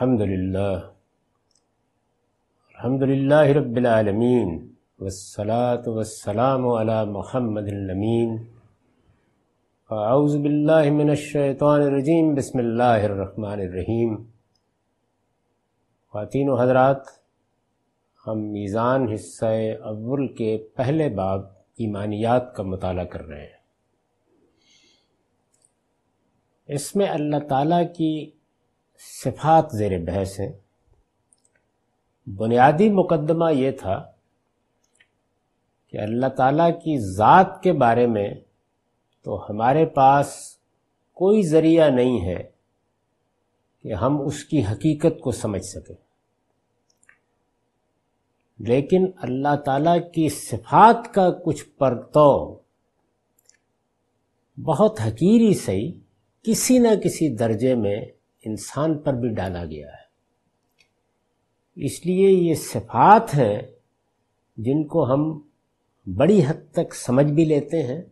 الحمد للہ۔ الحمد للہ رب العالمین۔ والصلاة والسلام على محمد الامین۔ اعوذ باللہ من الشیطان الرجیم۔ بسم اللہ الرحمن الرحیم۔ خواتین و حضرات، ہم میزان حصہ اول کے پہلے باب ایمانیات کا مطالعہ کر رہے ہیں۔ اس میں اللہ تعالیٰ کی صفات زیر بحث ہیں۔ بنیادی مقدمہ یہ تھا کہ اللہ تعالیٰ کی ذات کے بارے میں تو ہمارے پاس کوئی ذریعہ نہیں ہے کہ ہم اس کی حقیقت کو سمجھ سکیں۔ لیکن اللہ تعالیٰ کی صفات کا کچھ پرتو بہت حقیری صحیح کسی نہ کسی درجے میں انسان پر بھی ڈالا گیا ہے۔ اس لیے یہ صفات ہیں جن کو ہم بڑی حد تک سمجھ بھی لیتے ہیں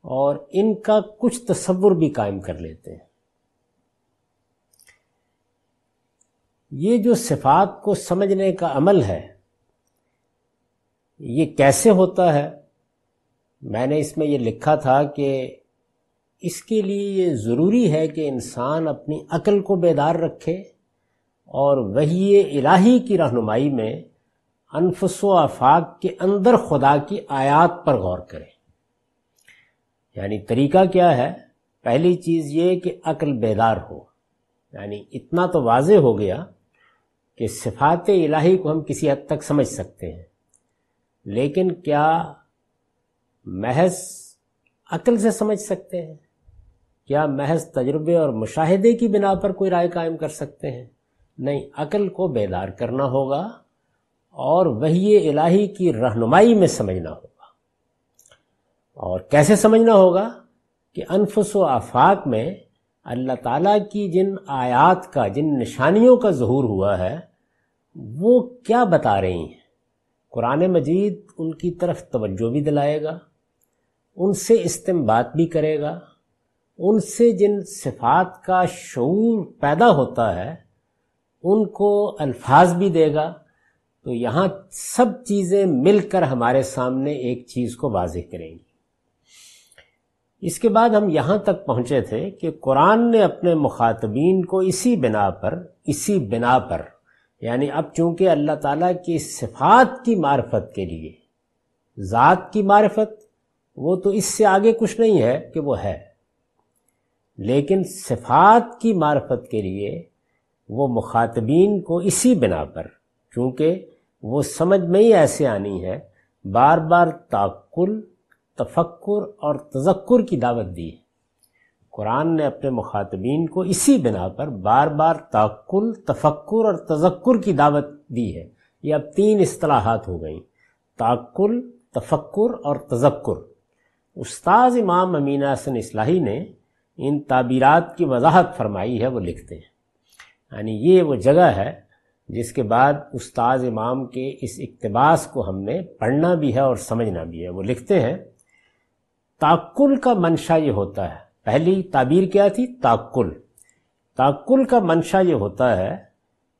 اور ان کا کچھ تصور بھی قائم کر لیتے ہیں۔ یہ جو صفات کو سمجھنے کا عمل ہے، یہ کیسے ہوتا ہے؟ میں نے اس میں یہ لکھا تھا کہ اس کے لیے یہ ضروری ہے کہ انسان اپنی عقل کو بیدار رکھے اور وہی الہی کی رہنمائی میں انفس و آفاق کے اندر خدا کی آیات پر غور کرے۔ یعنی طریقہ کیا ہے؟ پہلی چیز یہ کہ عقل بیدار ہو۔ یعنی اتنا تو واضح ہو گیا کہ صفات الہی کو ہم کسی حد تک سمجھ سکتے ہیں۔ لیکن کیا محض عقل سے سمجھ سکتے ہیں؟ کیا محض تجربے اور مشاہدے کی بنا پر کوئی رائے قائم کر سکتے ہیں؟ نہیں، عقل کو بیدار کرنا ہوگا اور وہی الہی کی رہنمائی میں سمجھنا ہوگا۔ اور کیسے سمجھنا ہوگا؟ کہ انفس و آفاق میں اللہ تعالیٰ کی جن آیات کا، جن نشانیوں کا ظہور ہوا ہے، وہ کیا بتا رہی ہیں؟ قرآن مجید ان کی طرف توجہ بھی دلائے گا، ان سے استمبات بھی کرے گا ان سے جن صفات کا شعور پیدا ہوتا ہے، ان کو الفاظ بھی دے گا۔ تو یہاں سب چیزیں مل کر ہمارے سامنے ایک چیز کو واضح کریں گی۔ اس کے بعد ہم یہاں تک پہنچے تھے کہ قرآن نے اپنے مخاطبین کو اسی بنا پر، اسی بنا پر یعنی اب چونکہ اللہ تعالیٰ کی صفات کی معرفت کے لیے، ذات کی معرفت، وہ تو اس سے آگے کچھ نہیں ہے کہ وہ ہے۔ لیکن صفات کی معرفت کے لیے وہ مخاطبین کو اسی بنا پر، چونکہ وہ سمجھ میں ہی ایسے آنی ہے بار بار تعقل، تفکر اور تذکر کی دعوت دی۔ ہے قرآن نے اپنے مخاطبین کو اسی بنا پر بار بار تعقل، تفکر اور تذکر کی دعوت دی ہے۔ یہ اب تین اصطلاحات ہو گئیں۔ تعقل، تفکر اور تذکر۔ استاذ امام امین حسن اصلاحی نے ان تعبیرات کی وضاحت فرمائی ہے، وہ لکھتے ہیں۔ یعنی یہ وہ جگہ ہے جس کے بعد استاذ امام کے اس اقتباس کو ہم نے پڑھنا بھی ہے اور سمجھنا بھی ہے۔ وہ لکھتے ہیں، تاکل کا منشا یہ ہوتا ہے۔ پہلی تعبیر کیا تھی؟ تاکل۔ تاکل کا منشا یہ ہوتا ہے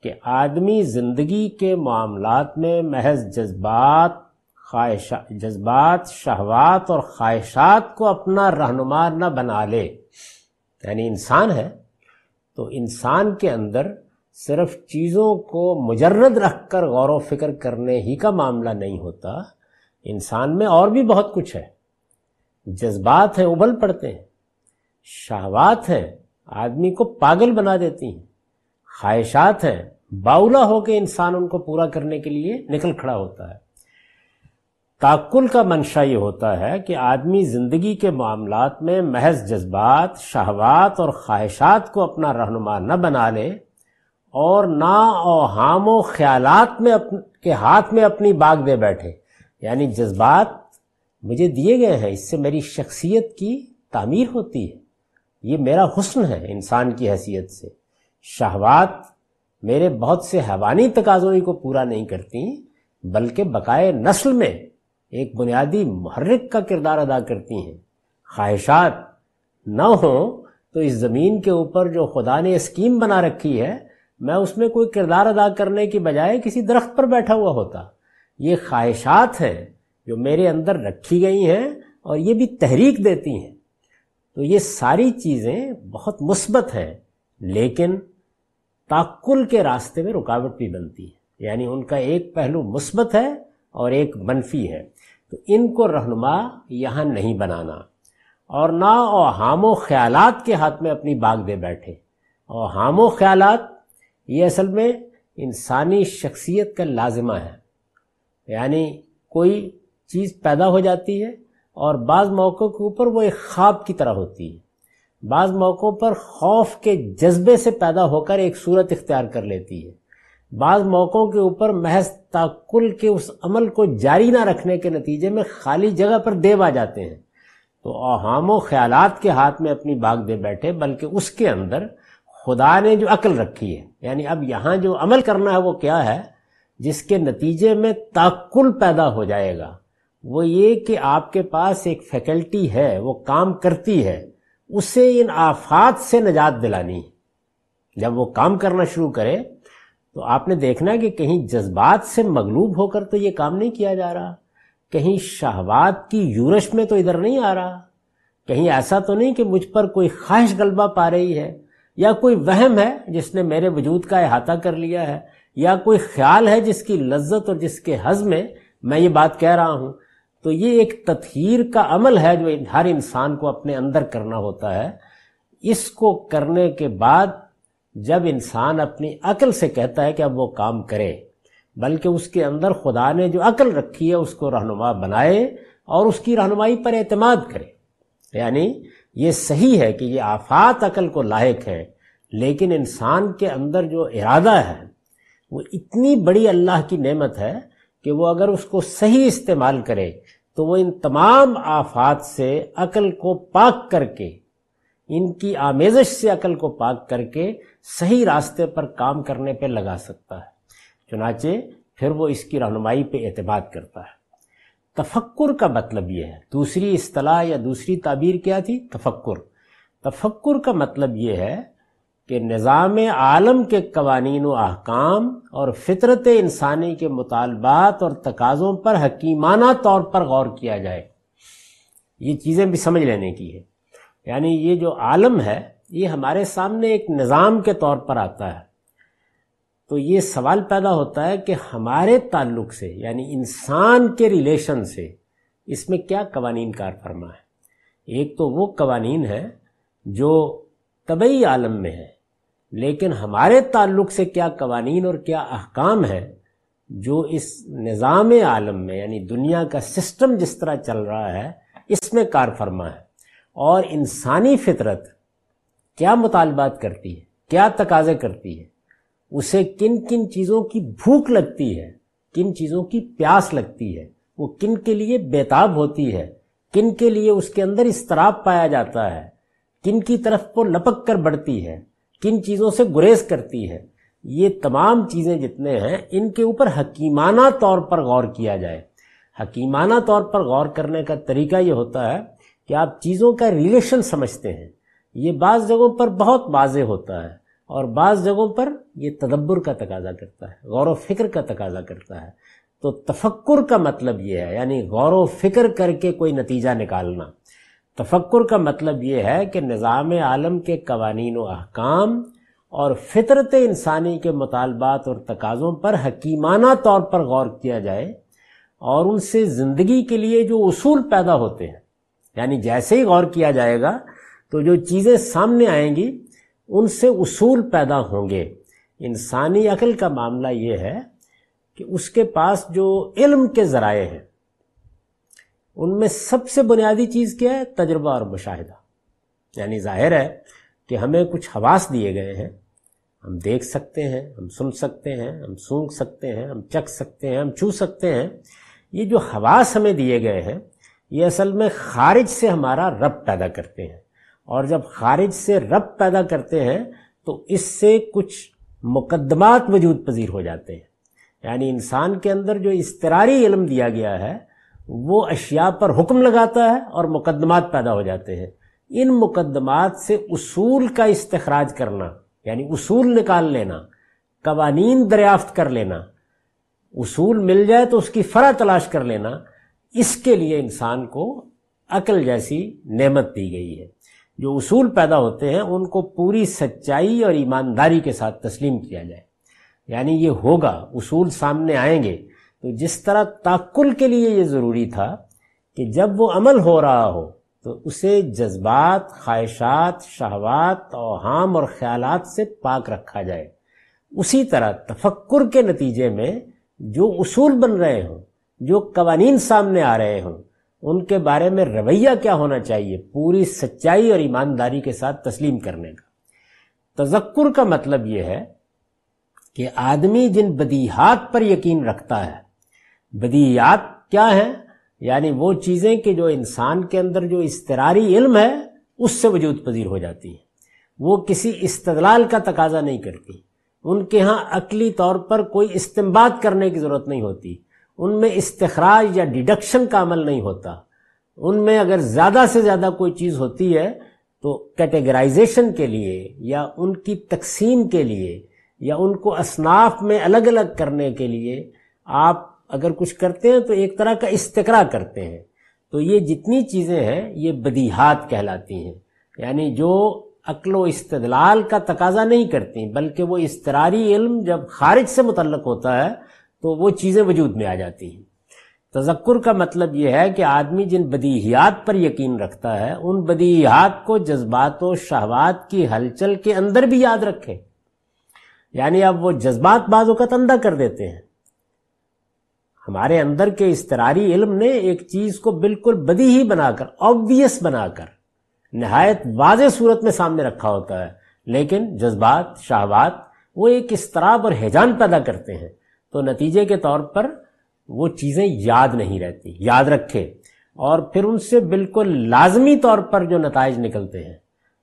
کہ آدمی زندگی کے معاملات میں محض جذبات خواہشات جذبات، شہوات اور خواہشات کو اپنا رہنما نہ بنا لے۔ یعنی انسان ہے، تو انسان کے اندر صرف چیزوں کو مجرد رکھ کر غور و فکر کرنے ہی کا معاملہ نہیں ہوتا، انسان میں اور بھی بہت کچھ ہے۔ جذبات ہیں، ابل پڑتے ہیں۔ شہوات ہیں، آدمی کو پاگل بنا دیتی ہیں۔ خواہشات ہیں باولا ہو کے انسان ان کو پورا کرنے کے لیے نکل کھڑا ہوتا ہے۔ تاکل کا منشا یہ ہوتا ہے کہ آدمی زندگی کے معاملات میں محض جذبات، شہوات اور خواہشات کو اپنا رہنما نہ بنا لے اور نہ اوہام و خیالات میں کے ہاتھ میں اپنی باغ دے بیٹھے۔ یعنی جذبات مجھے دیے گئے ہیں، اس سے میری شخصیت کی تعمیر ہوتی ہے۔ یہ میرا حسن ہے انسان کی حیثیت سے۔ شہوات میرے بہت سے حیوانی تقاضوں کو پورا نہیں کرتی، بلکہ بقائے نسل میں ایک بنیادی محرک کا کردار ادا کرتی ہیں۔ خواہشات نہ ہوں تو اس زمین کے اوپر جو خدا نے اسکیم بنا رکھی ہے، میں اس میں کوئی کردار ادا کرنے کی بجائے کسی درخت پر بیٹھا ہوا ہوتا۔ یہ خواہشات ہیں جو میرے اندر رکھی گئی ہیں اور یہ بھی تحریک دیتی ہیں۔ تو یہ ساری چیزیں بہت مثبت ہیں، لیکن تاکل کے راستے میں رکاوٹ بھی بنتی ہے یعنی ان کا ایک پہلو مثبت ہے اور ایک منفی ہے۔ تو ان کو رہنما یہاں نہیں بنانا۔ اور نہ اوہام و خیالات کے ہاتھ میں اپنی باغ دے بیٹھے۔ اوہام و خیالات، یہ اصل میں انسانی شخصیت کا لازمہ ہے۔ یعنی کوئی چیز پیدا ہو جاتی ہے اور بعض موقعوں کے اوپر وہ ایک خواب کی طرح ہوتی ہے۔ بعض موقعوں پر خوف کے جذبے سے پیدا ہو کر ایک صورت اختیار کر لیتی ہے۔ بعض موقعوں کے اوپر محض تاکل کے اس عمل کو جاری نہ رکھنے کے نتیجے میں خالی جگہ پر دیو آ جاتے ہیں۔ تو اوہام و خیالات کے ہاتھ میں اپنی باغ دے بیٹھے، بلکہ اس کے اندر خدا نے جو عقل رکھی ہے یعنی اب یہاں جو عمل کرنا ہے وہ کیا ہے؟ جس کے نتیجے میں تاکل پیدا ہو جائے گا۔ وہ یہ کہ آپ کے پاس ایک فیکلٹی ہے، وہ کام کرتی ہے، اسے ان آفات سے نجات دلانی۔ جب وہ کام کرنا شروع کرے تو آپ نے دیکھنا کہ کہیں جذبات سے مغلوب ہو کر تو یہ کام نہیں کیا جا رہا۔ کہیں شہوات کی یورش میں تو ادھر نہیں آ رہا۔ کہیں ایسا تو نہیں کہ مجھ پر کوئی خواہش غلبہ پا رہی ہے یا کوئی وہم ہے جس نے میرے وجود کا احاطہ کر لیا ہے یا کوئی خیال ہے جس کی لذت اور جس کے حز میں میں یہ بات کہہ رہا ہوں۔ تو یہ ایک تطہیر کا عمل ہے جو ہر انسان کو اپنے اندر کرنا ہوتا ہے۔ اس کو کرنے کے بعد جب انسان اپنی عقل سے کہتا ہے کہ اب وہ کام کرے، بلکہ اس کے اندر خدا نے جو عقل رکھی ہے، اس کو رہنما بنائے اور اس کی رہنمائی پر اعتماد کرے۔ یعنی یہ صحیح ہے کہ یہ آفات عقل کو لاحق ہے لیکن انسان کے اندر جو ارادہ ہے، وہ اتنی بڑی اللہ کی نعمت ہے کہ وہ اگر اس کو صحیح استعمال کرے، تو وہ ان تمام آفات سے عقل کو پاک کر کے، ان کی آمیزش سے عقل کو پاک کر کے صحیح راستے پر کام کرنے پہ لگا سکتا ہے۔ چنانچہ پھر وہ اس کی رہنمائی پہ اعتماد کرتا ہے۔ تفکر کا مطلب یہ ہے۔ دوسری اصطلاح یا دوسری تعبیر کیا تھی؟ تفکر۔ تفکر کا مطلب یہ ہے کہ نظام عالم کے قوانین و احکام اور فطرت انسانی کے مطالبات اور تقاضوں پر حکیمانہ طور پر غور کیا جائے۔ یہ چیزیں بھی سمجھ لینے کی ہے۔ یعنی یہ جو عالم ہے یہ ہمارے سامنے ایک نظام کے طور پر آتا ہے۔ تو یہ سوال پیدا ہوتا ہے کہ ہمارے تعلق سے یعنی انسان کے ریلیشن سے، اس میں کیا قوانین کار فرما ہے؟ ایک تو وہ قوانین ہے جو طبعی عالم میں ہے لیکن ہمارے تعلق سے کیا قوانین اور کیا احکام ہے جو اس نظام عالم میں یعنی دنیا کا سسٹم جس طرح چل رہا ہے، اس میں کار فرما ہے۔ اور انسانی فطرت کیا مطالبات کرتی ہے؟ کیا تقاضے کرتی ہے؟ اسے کن کن چیزوں کی بھوک لگتی ہے؟ کن چیزوں کی پیاس لگتی ہے؟ وہ کن کے لیے بیتاب ہوتی ہے؟ کن کے لیے اس کے اندر استراب پایا جاتا ہے؟ کن کی طرف وہ لپک کر بڑھتی ہے؟ کن چیزوں سے گریز کرتی ہے؟ یہ تمام چیزیں جتنے ہیں، ان کے اوپر حکیمانہ طور پر غور کیا جائے۔ حکیمانہ طور پر غور کرنے کا طریقہ یہ ہوتا ہے کہ آپ چیزوں کا ریلیشن سمجھتے ہیں۔ یہ بعض جگہوں پر بہت واضح ہوتا ہے اور بعض جگہوں پر یہ تدبر کا تقاضا کرتا ہے، غور و فکر کا تقاضا کرتا ہے۔ تو تفکر کا مطلب یہ ہے یعنی غور و فکر کر کے کوئی نتیجہ نکالنا۔ تفکر کا مطلب یہ ہے کہ نظام عالم کے قوانین و احکام اور فطرت انسانی کے مطالبات اور تقاضوں پر حکیمانہ طور پر غور کیا جائے اور ان سے زندگی کے لیے جو اصول پیدا ہوتے ہیں یعنی جیسے ہی غور کیا جائے گا تو جو چیزیں سامنے آئیں گی، ان سے اصول پیدا ہوں گے۔ انسانی عقل کا معاملہ یہ ہے کہ اس کے پاس جو علم کے ذرائع ہیں، ان میں سب سے بنیادی چیز کیا ہے؟ تجربہ اور مشاہدہ۔ یعنی ظاہر ہے کہ ہمیں کچھ حواس دیے گئے ہیں۔ ہم دیکھ سکتے ہیں، ہم سن سکتے ہیں، ہم سونگ سکتے ہیں، ہم چکھ سکتے ہیں، ہم چھو سکتے ہیں۔ یہ جو حواس ہمیں دیے گئے ہیں، یہ اصل میں خارج سے ہمارا رب پیدا کرتے ہیں۔ اور جب خارج سے رب پیدا کرتے ہیں تو اس سے کچھ مقدمات وجود پذیر ہو جاتے ہیں۔ یعنی انسان کے اندر جو استراری علم دیا گیا ہے، وہ اشیاء پر حکم لگاتا ہے اور مقدمات پیدا ہو جاتے ہیں۔ ان مقدمات سے اصول کا استخراج کرنا یعنی اصول نکال لینا، قوانین دریافت کر لینا، اصول مل جائے تو اس کی فرا تلاش کر لینا، اس کے لیے انسان کو عقل جیسی نعمت دی گئی ہے۔ جو اصول پیدا ہوتے ہیں، ان کو پوری سچائی اور ایمانداری کے ساتھ تسلیم کیا جائے۔ یعنی یہ ہوگا، اصول سامنے آئیں گے۔ تو جس طرح تاکل کے لیے یہ ضروری تھا کہ جب وہ عمل ہو رہا ہو، تو اسے جذبات، خواہشات، شہوات، اوہام اور خیالات سے پاک رکھا جائے۔ اسی طرح تفکر کے نتیجے میں جو اصول بن رہے ہوں، جو قوانین سامنے آ رہے ہوں ان کے بارے میں رویہ کیا ہونا چاہیے؟ پوری سچائی اور ایمانداری کے ساتھ تسلیم کرنے کا۔ تذکر کا مطلب یہ ہے کہ آدمی جن بدیہات پر یقین رکھتا ہے، بدیہات کیا ہیں؟ یعنی وہ چیزیں کہ جو انسان کے اندر جو استراری علم ہے، اس سے وجود پذیر ہو جاتی ہیں۔ وہ کسی استدلال کا تقاضا نہیں کرتی۔ ان کے ہاں عقلی طور پر کوئی استمباد کرنے کی ضرورت نہیں ہوتی۔ ان میں استخراج یا ڈیڈکشن کا عمل نہیں ہوتا۔ ان میں اگر زیادہ سے زیادہ کوئی چیز ہوتی ہے، تو کیٹیگرائزیشن کے لیے یا ان کی تقسیم کے لیے یا ان کو اصناف میں الگ الگ کرنے کے لیے آپ اگر کچھ کرتے ہیں تو ایک طرح کا استقرا کرتے ہیں۔ تو یہ جتنی چیزیں ہیں، یہ بدیہات کہلاتی ہیں۔ یعنی جو عقل و استدلال کا تقاضا نہیں کرتی، بلکہ وہ استراری علم جب خارج سے متعلق ہوتا ہے تو وہ چیزیں وجود میں آ جاتی ہیں۔ تذکر کا مطلب یہ ہے کہ آدمی جن بدیہیات پر یقین رکھتا ہے، ان بدیہات کو جذبات و شہوات کی ہلچل کے اندر بھی یاد رکھے۔ یعنی اب وہ جذبات بعض اوقات اندھا کر دیتے ہیں۔ ہمارے اندر کے استراری علم نے ایک چیز کو بالکل بدی ہی بنا کر آبویس بنا کر، نہایت واضح صورت میں سامنے رکھا ہوتا ہے۔ لیکن جذبات، شہوات، وہ ایک استراب اور حیجان پیدا کرتے ہیں۔ تو نتیجے کے طور پر وہ چیزیں یاد نہیں رہتی، یاد رکھے۔ اور پھر ان سے بالکل لازمی طور پر جو نتائج نکلتے ہیں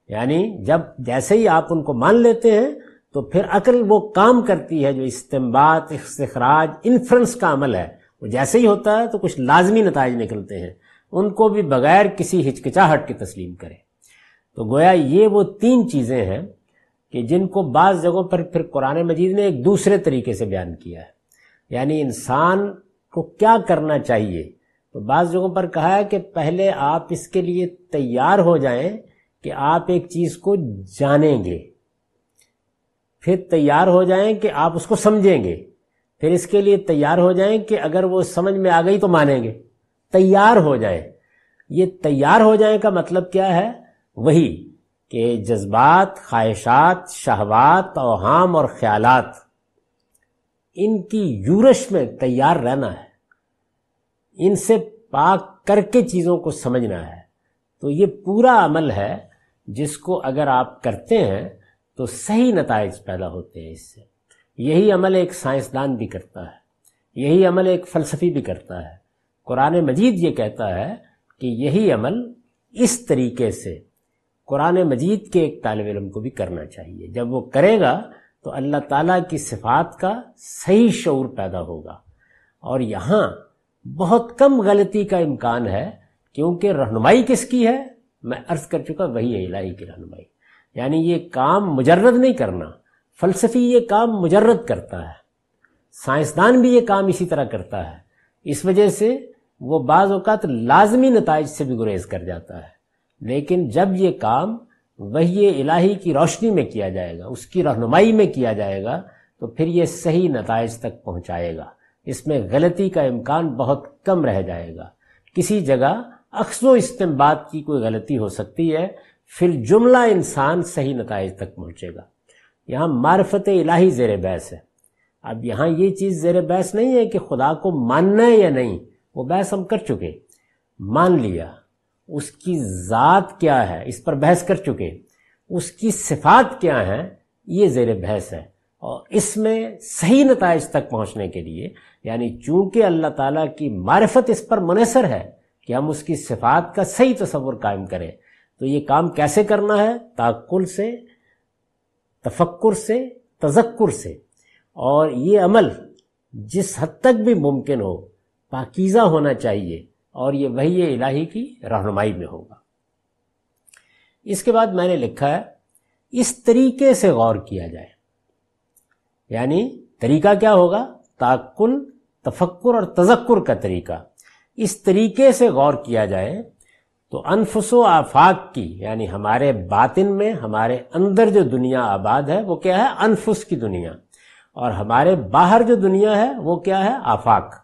یعنی جب جیسے ہی آپ ان کو مان لیتے ہیں، تو پھر عقل وہ کام کرتی ہے جو استمباد استخراج، انفرنس کا عمل ہے۔ وہ جیسے ہی ہوتا ہے تو کچھ لازمی نتائج نکلتے ہیں۔ ان کو بھی بغیر کسی ہچکچاہٹ کے تسلیم کرے تو گویا یہ وہ تین چیزیں ہیں کہ جن کو بعض جگہوں پر پھر قرآن مجید نے ایک دوسرے طریقے سے بیان کیا ہے۔ یعنی انسان کو کیا کرنا چاہیے؟ تو بعض جگہوں پر کہا ہے کہ پہلے آپ اس کے لیے تیار ہو جائیں کہ آپ ایک چیز کو جانیں گے۔ پھر تیار ہو جائیں کہ آپ اس کو سمجھیں گے۔ پھر اس کے لیے تیار ہو جائیں کہ اگر وہ سمجھ میں آ گئی تو مانیں گے۔ تیار ہو جائیں۔ یہ تیار ہو جائیں کا مطلب کیا ہے؟ وہی کہ جذبات، خواہشات، شہوات اوہام اور خیالات۔ ان کی یورش میں تیار رہنا ہے۔ ان سے پاک کر کے چیزوں کو سمجھنا ہے۔ تو یہ پورا عمل ہے جس کو اگر آپ کرتے ہیں تو صحیح نتائج پیدا ہوتے ہیں اس سے۔ یہی عمل ایک سائنسدان بھی کرتا ہے۔ یہی عمل ایک فلسفی بھی کرتا ہے۔ قرآن مجید یہ کہتا ہے کہ یہی عمل اس طریقے سے قرآن مجید کے ایک طالب علم کو بھی کرنا چاہیے۔ جب وہ کرے گا تو اللہ تعالیٰ کی صفات کا صحیح شعور پیدا ہوگا۔ اور یہاں بہت کم غلطی کا امکان ہے، کیونکہ رہنمائی کس کی ہے؟ میں عرض کر چکا وہی ہے الہی کی رہنمائی۔ یعنی یہ کام مجرد نہیں کرنا، فلسفی یہ کام مجرد کرتا ہے۔ سائنسدان بھی یہ کام اسی طرح کرتا ہے۔ اس وجہ سے وہ بعض اوقات لازمی نتائج سے بھی گریز کر جاتا ہے۔ لیکن جب یہ کام وہی الہی کی روشنی میں کیا جائے گا، اس کی رہنمائی میں کیا جائے گا، تو پھر یہ صحیح نتائج تک پہنچائے گا۔ اس میں غلطی کا امکان بہت کم رہ جائے گا۔ کسی جگہ اخذ و استمباد کی کوئی غلطی ہو سکتی ہے، پھر جملہ انسان صحیح نتائج تک پہنچے گا۔ یہاں معرفت الہی زیر بحث ہے۔ اب یہاں یہ چیز زیر بحث نہیں ہے کہ خدا کو ماننا ہے یا نہیں، وہ بحث ہم کر چکے۔ مان لیا۔ اس کی ذات کیا ہے؟ اس پر بحث کر چکے۔ اس کی صفات کیا ہیں؟ یہ زیر بحث ہے۔ اور اس میں صحیح نتائج تک پہنچنے کے لیے یعنی چونکہ اللہ تعالیٰ کی معرفت اس پر منحصر ہے کہ ہم اس کی صفات کا صحیح تصور قائم کریں، تو یہ کام کیسے کرنا ہے؟ تعقل سے، تفکر سے، تذکر سے۔ اور یہ عمل جس حد تک بھی ممکن ہو، پاکیزہ ہونا چاہیے۔ اور یہ وہی الہی کی رہنمائی میں ہوگا۔ اس کے بعد میں نے لکھا ہے، اس طریقے سے غور کیا جائے۔ یعنی طریقہ کیا ہوگا؟ تاکل، تفکر اور تذکر کا طریقہ۔ اس طریقے سے غور کیا جائے تو انفس و آفاق کی یعنی ہمارے باطن میں ہمارے اندر جو دنیا آباد ہے، وہ کیا ہے؟ انفس کی دنیا۔ اور ہمارے باہر جو دنیا ہے، وہ کیا ہے؟ آفاق۔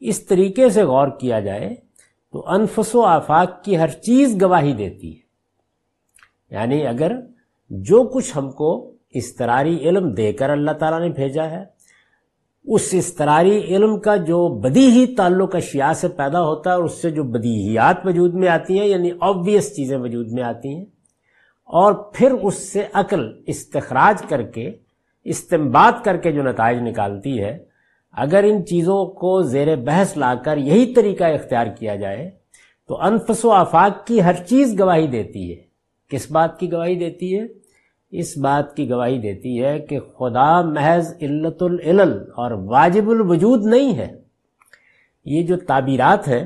اس طریقے سے غور کیا جائے تو انفس و آفاق کی ہر چیز گواہی دیتی ہے۔ یعنی اگر جو کچھ ہم کو استراری علم دے کر اللہ تعالیٰ نے بھیجا ہے، اس استراری علم کا جو بدی ہی تعلق اشیاء سے پیدا ہوتا ہے اور اس سے جو بدیہیات وجود میں آتی ہیں یعنی آبویس چیزیں وجود میں آتی ہیں، اور پھر اس سے عقل استخراج کر کے استمباد کر کے جو نتائج نکالتی ہے اگر ان چیزوں کو زیر بحث لا کر یہی طریقہ اختیار کیا جائے، تو انفس و آفاق کی ہر چیز گواہی دیتی ہے۔ کس بات کی گواہی دیتی ہے؟ اس بات کی گواہی دیتی ہے کہ خدا محض علت العلل اور واجب الوجود نہیں ہے۔ یہ جو تعبیرات ہیں،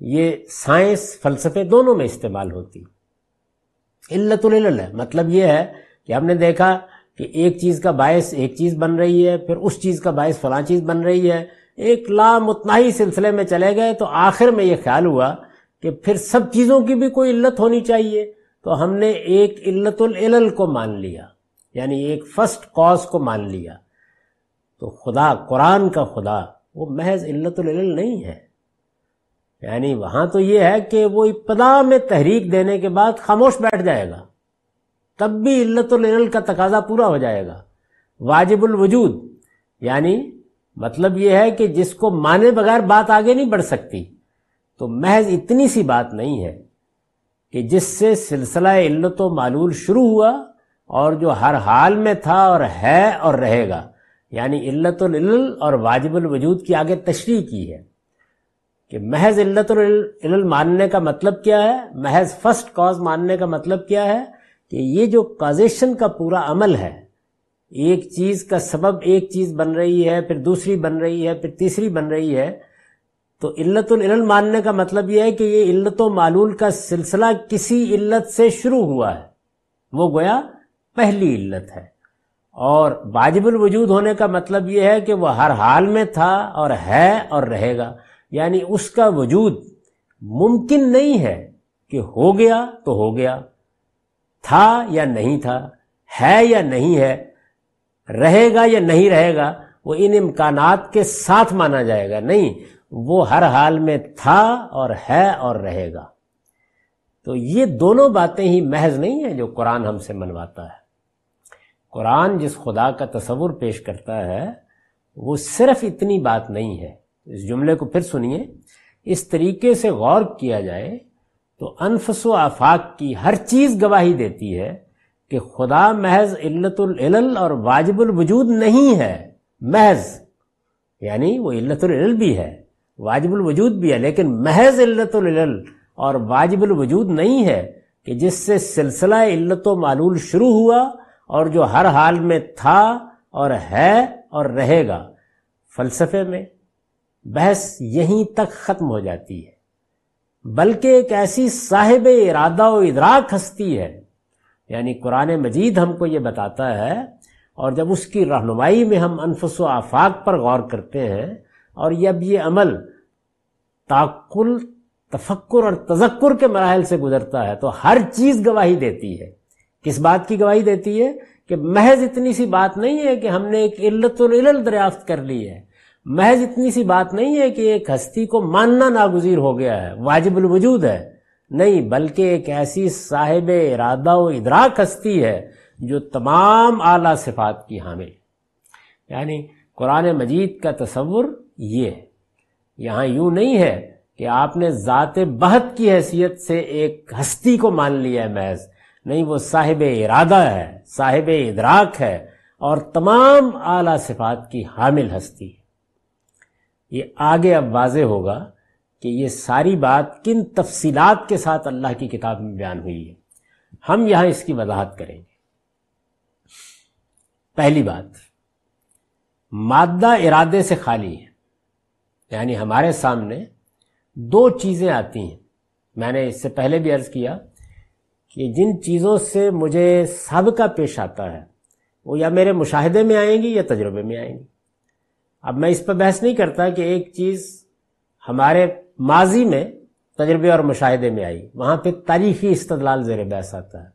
یہ سائنس فلسفے دونوں میں استعمال ہوتی۔ علت العلل ہے مطلب یہ ہے کہ ہم نے دیکھا کہ ایک چیز کا باعث ایک چیز بن رہی ہے، پھر اس چیز کا باعث فلاں چیز بن رہی ہے۔ ایک لامتناہی سلسلے میں چلے گئے تو آخر میں یہ خیال ہوا کہ پھر سب چیزوں کی بھی کوئی علت ہونی چاہیے۔ تو ہم نے ایک علت العلل کو مان لیا یعنی ایک فرسٹ کاز کو مان لیا۔ تو خدا، قرآن کا خدا، وہ محض علت العلل نہیں ہے۔ یعنی وہاں تو یہ ہے کہ وہ ابتدا میں تحریک دینے کے بعد خاموش بیٹھ جائے گا۔ تب بھی علت العلل کا تقاضا پورا ہو جائے گا۔ واجب الوجود یعنی مطلب یہ ہے کہ جس کو مانے بغیر بات آگے نہیں بڑھ سکتی۔ تو محض اتنی سی بات نہیں ہے کہ جس سے سلسلہ علت و معلول شروع ہوا اور جو ہر حال میں تھا اور ہے اور رہے گا۔ یعنی علت العلل اور واجب الوجود کی آگے تشریح کی ہے کہ محض علت العلل ماننے کا مطلب کیا ہے، محض فرسٹ کاز ماننے کا مطلب کیا ہے کہ یہ جو کازیشن کا پورا عمل ہے، ایک چیز کا سبب ایک چیز بن رہی ہے، پھر دوسری بن رہی ہے، پھر تیسری بن رہی ہے، تو علت العلم ماننے کا مطلب یہ ہے کہ یہ علت و معلول کا سلسلہ کسی علت سے شروع ہوا ہے۔ وہ گویا پہلی علت ہے۔ اور واجب الوجود ہونے کا مطلب یہ ہے کہ وہ ہر حال میں تھا اور ہے اور رہے گا۔ یعنی اس کا وجود ممکن نہیں ہے کہ ہو گیا تو ہو گیا۔ تھا یا نہیں تھا، ہے یا نہیں ہے، رہے گا یا نہیں رہے گا، وہ ان امکانات کے ساتھ مانا جائے گا۔ نہیں، وہ ہر حال میں تھا اور ہے اور رہے گا۔ تو یہ دونوں باتیں ہی محض نہیں ہیں جو قرآن ہم سے منواتا ہے۔ قرآن جس خدا کا تصور پیش کرتا ہے، وہ صرف اتنی بات نہیں ہے۔ اس جملے کو پھر سنیے۔ اس طریقے سے غور کیا جائے تو انفس و آفاق کی ہر چیز گواہی دیتی ہے کہ خدا محض علت العلل اور واجب الوجود نہیں ہے، محض یعنی وہ علت العلل بھی ہے، واجب الوجود بھی ہے، لیکن محض علت العلل اور واجب الوجود نہیں ہے کہ جس سے سلسلہ علت و معلول شروع ہوا اور جو ہر حال میں تھا اور ہے اور رہے گا۔ فلسفے میں بحث یہیں تک ختم ہو جاتی ہے۔ بلکہ ایک ایسی صاحب ارادہ و ادراک ہستی ہے۔ یعنی قرآن مجید ہم کو یہ بتاتا ہے، اور جب اس کی رہنمائی میں ہم انفس و آفاق پر غور کرتے ہیں، اور جب یہ عمل تعقل، تفکر اور تذکر کے مراحل سے گزرتا ہے، تو ہر چیز گواہی دیتی ہے۔ کس بات کی گواہی دیتی ہے؟ کہ محض اتنی سی بات نہیں ہے کہ ہم نے ایک علت العلل دریافت کر لی ہے۔ محض اتنی سی بات نہیں ہے کہ ایک ہستی کو ماننا ناگزیر ہو گیا ہے، واجب الوجود ہے۔ نہیں، بلکہ ایک ایسی صاحب ارادہ و ادراک ہستی ہے جو تمام اعلی صفات کی حامل۔ یعنی قرآن مجید کا تصور یہ ہے۔ یہاں یوں نہیں ہے کہ آپ نے ذات بہت کی حیثیت سے ایک ہستی کو مان لیا ہے محض۔ نہیں، وہ صاحب ارادہ ہے، صاحب ادراک ہے اور تمام اعلی صفات کی حامل ہستی۔ ہے یہ آگے اب واضح ہوگا کہ یہ ساری بات کن تفصیلات کے ساتھ اللہ کی کتاب میں بیان ہوئی ہے۔ ہم یہاں اس کی وضاحت کریں گے۔ پہلی بات، مادہ ارادے سے خالی ہے۔ یعنی ہمارے سامنے دو چیزیں آتی ہیں۔ میں نے اس سے پہلے بھی عرض کیا کہ جن چیزوں سے مجھے سابقہ پیش آتا ہے، وہ یا میرے مشاہدے میں آئیں گی یا تجربے میں آئیں گی۔ اب میں اس پہ بحث نہیں کرتا کہ ایک چیز ہمارے ماضی میں تجربے اور مشاہدے میں آئی۔ وہاں پہ تاریخی استدلال زیر بحث آتا ہے۔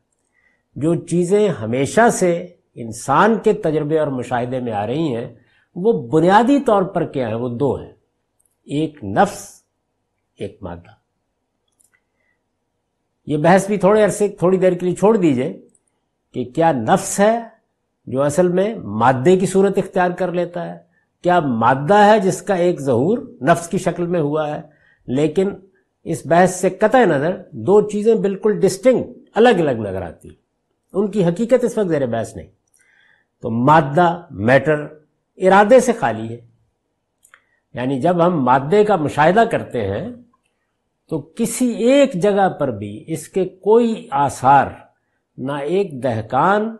جو چیزیں ہمیشہ سے انسان کے تجربے اور مشاہدے میں آ رہی ہیں، وہ بنیادی طور پر کیا ہیں؟ وہ دو ہیں۔ ایک نفس، ایک مادہ۔ یہ بحث بھی تھوڑے عرصے، تھوڑی دیر کے لیے چھوڑ دیجیے کہ کیا نفس ہے جو اصل میں مادے کی صورت اختیار کر لیتا ہے؟ کیا مادہ ہے جس کا ایک ظہور نفس کی شکل میں ہوا ہے؟ لیکن اس بحث سے قطع نظر دو چیزیں بالکل ڈسٹنگ الگ الگ نظر آتی۔ ان کی حقیقت اس وقت زیر بحث نہیں۔ تو مادہ میٹر ارادے سے خالی ہے۔ یعنی جب ہم مادے کا مشاہدہ کرتے ہیں، تو کسی ایک جگہ پر بھی اس کے کوئی آثار، نہ ایک دہکان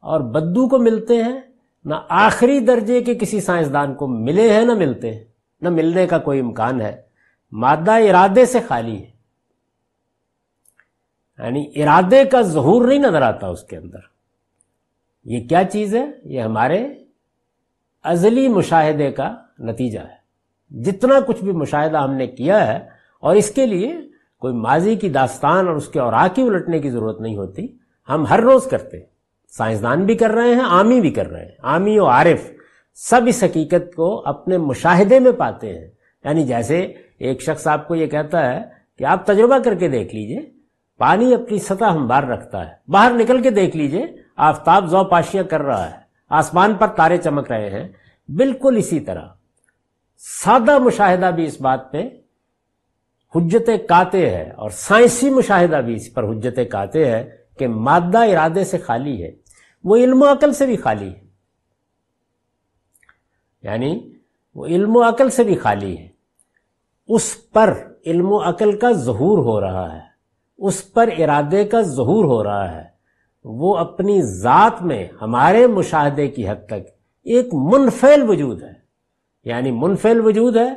اور بدو کو ملتے ہیں نہ آخری درجے کے کسی سائنسدان کو ملے ہیں نہ ملتے ہیں نہ ملنے کا کوئی امکان ہے۔ مادہ ارادے سے خالی ہے۔ یعنی ارادے کا ظہور نہیں نظر آتا اس کے اندر۔ یہ کیا چیز ہے؟ یہ ہمارے ازلی مشاہدے کا نتیجہ ہے۔ جتنا کچھ بھی مشاہدہ ہم نے کیا ہے، اور اس کے لیے کوئی ماضی کی داستان اور اس کے اور الٹنے کی ضرورت نہیں ہوتی، ہم ہر روز کرتے ہیں۔ سائنسدان بھی کر رہے ہیں، عامی بھی کر رہے ہیں۔ عامی و عارف سب اس حقیقت کو اپنے مشاہدے میں پاتے ہیں۔ یعنی جیسے ایک شخص آپ کو یہ کہتا ہے کہ آپ تجربہ کر کے دیکھ لیجیے، پانی اپنی سطح ہموار رکھتا ہے، باہر نکل کے دیکھ لیجیے، آفتاب زو پاشیاں کر رہا ہے، آسمان پر تارے چمک رہے ہیں۔ بالکل اسی طرح۔ سادہ مشاہدہ بھی اس بات پہ حجت کاتے ہے اور سائنسی مشاہدہ بھی اس پر حجت کاتے ہے کہ مادہ ارادے سے خالی ہے۔ وہ علم و عقل سے بھی خالی ہے۔ یعنی وہ علم و عقل سے بھی خالی ہے۔ اس پر علم و عقل کا ظہور ہو رہا ہے۔ اس پر ارادے کا ظہور ہو رہا ہے۔ وہ اپنی ذات میں ہمارے مشاہدے کی حد تک ایک منفیل وجود ہے۔ یعنی منفیل وجود ہے،